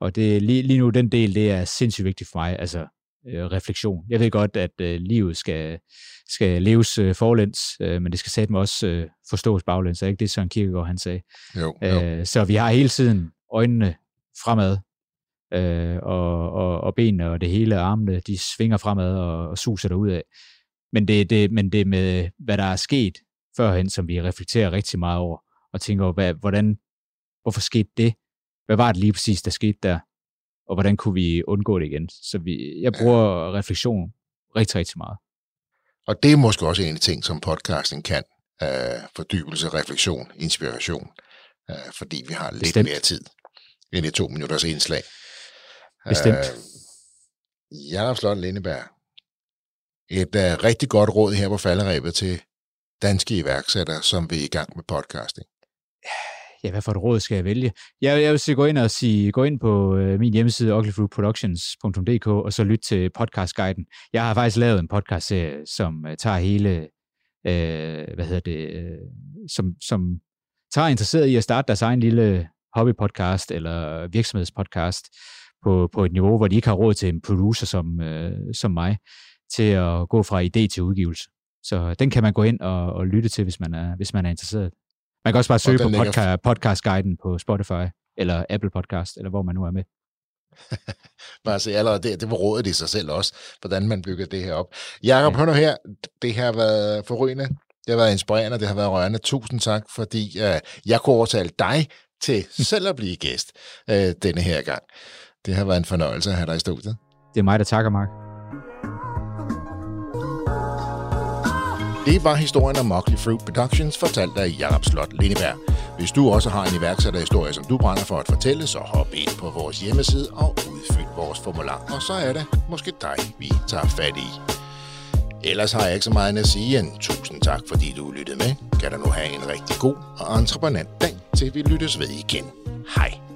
og det, lige, lige nu, den del, det er sindssygt vigtigt for mig, altså øh, refleksion. Jeg ved godt, at øh, livet skal, skal leves øh, forlæns, øh, men det skal satme også øh, forstås baglæns. Er ikke det, Søren Kierkegaard han sagde? Jo, jo. Øh, så vi har hele tiden øjnene fremad, øh, og, og, og benene og det hele, armene, de svinger fremad og, og suser derud af. Men det, det, men det med, hvad der er sket førhen, som vi reflekterer rigtig meget over, og tænker over, hvad, hvordan, hvorfor skete det? Hvad var det lige præcis, der skete der? Og hvordan kunne vi undgå det igen? Så vi, jeg bruger ja. refleksion rigtig, rigtig meget. Og det er måske også en af de ting, som podcasting kan. Uh, fordybelse, refleksion, inspiration. Uh, fordi vi har lidt Bestemt. mere tid end i to minutters indslag. Bestemt. Uh, Jakob Slot Lindeberg, et uh, rigtig godt råd her på falderæbet til danske iværksættere, som vil i gang med podcasting. Ja, hvad for et råd skal jeg vælge? Jeg, jeg vil sige, gå ind og sige, gå ind på uh, min hjemmeside, uglyfruitproductions.dk, og så lyt til podcastguiden. Jeg har faktisk lavet en podcastserie, som uh, tager hele, uh, hvad hedder det, uh, som, som tager interesseret i at starte deres egen lille hobbypodcast eller virksomhedspodcast på, på et niveau, hvor de ikke har råd til en producer som, uh, som mig til at gå fra idé til udgivelse. Så den kan man gå ind og, og lytte til, hvis man, er, hvis man er interesseret. Man kan også bare søge på podca- podcastguiden på Spotify, eller Apple Podcast, eller hvor man nu er med. bare se allerede det, det var rådet i sig selv også, hvordan man bygger det her op. Jakob, ja. hør nu her, det har været forrygende, det har været inspirerende, det har været rørende. Tusind tak, fordi uh, jeg kunne overtale dig til selv at blive gæst uh, denne her gang. Det har været en fornøjelse at have dig i studiet. Det er mig, der takker, Mark. Det var historien om Mockley Fruit Productions, fortalt af Jakob Slot Lindeberg. Hvis du også har en iværksætterhistorie, som du brænder for at fortælle, så hop ind på vores hjemmeside og udfyld vores formular, og så er det måske dig, vi tager fat i. Ellers har jeg ikke så meget at sige end tusind tak, fordi du lyttede med. skal du nu have en rigtig god og entreprenant dag, til vi lyttes ved igen. Hej.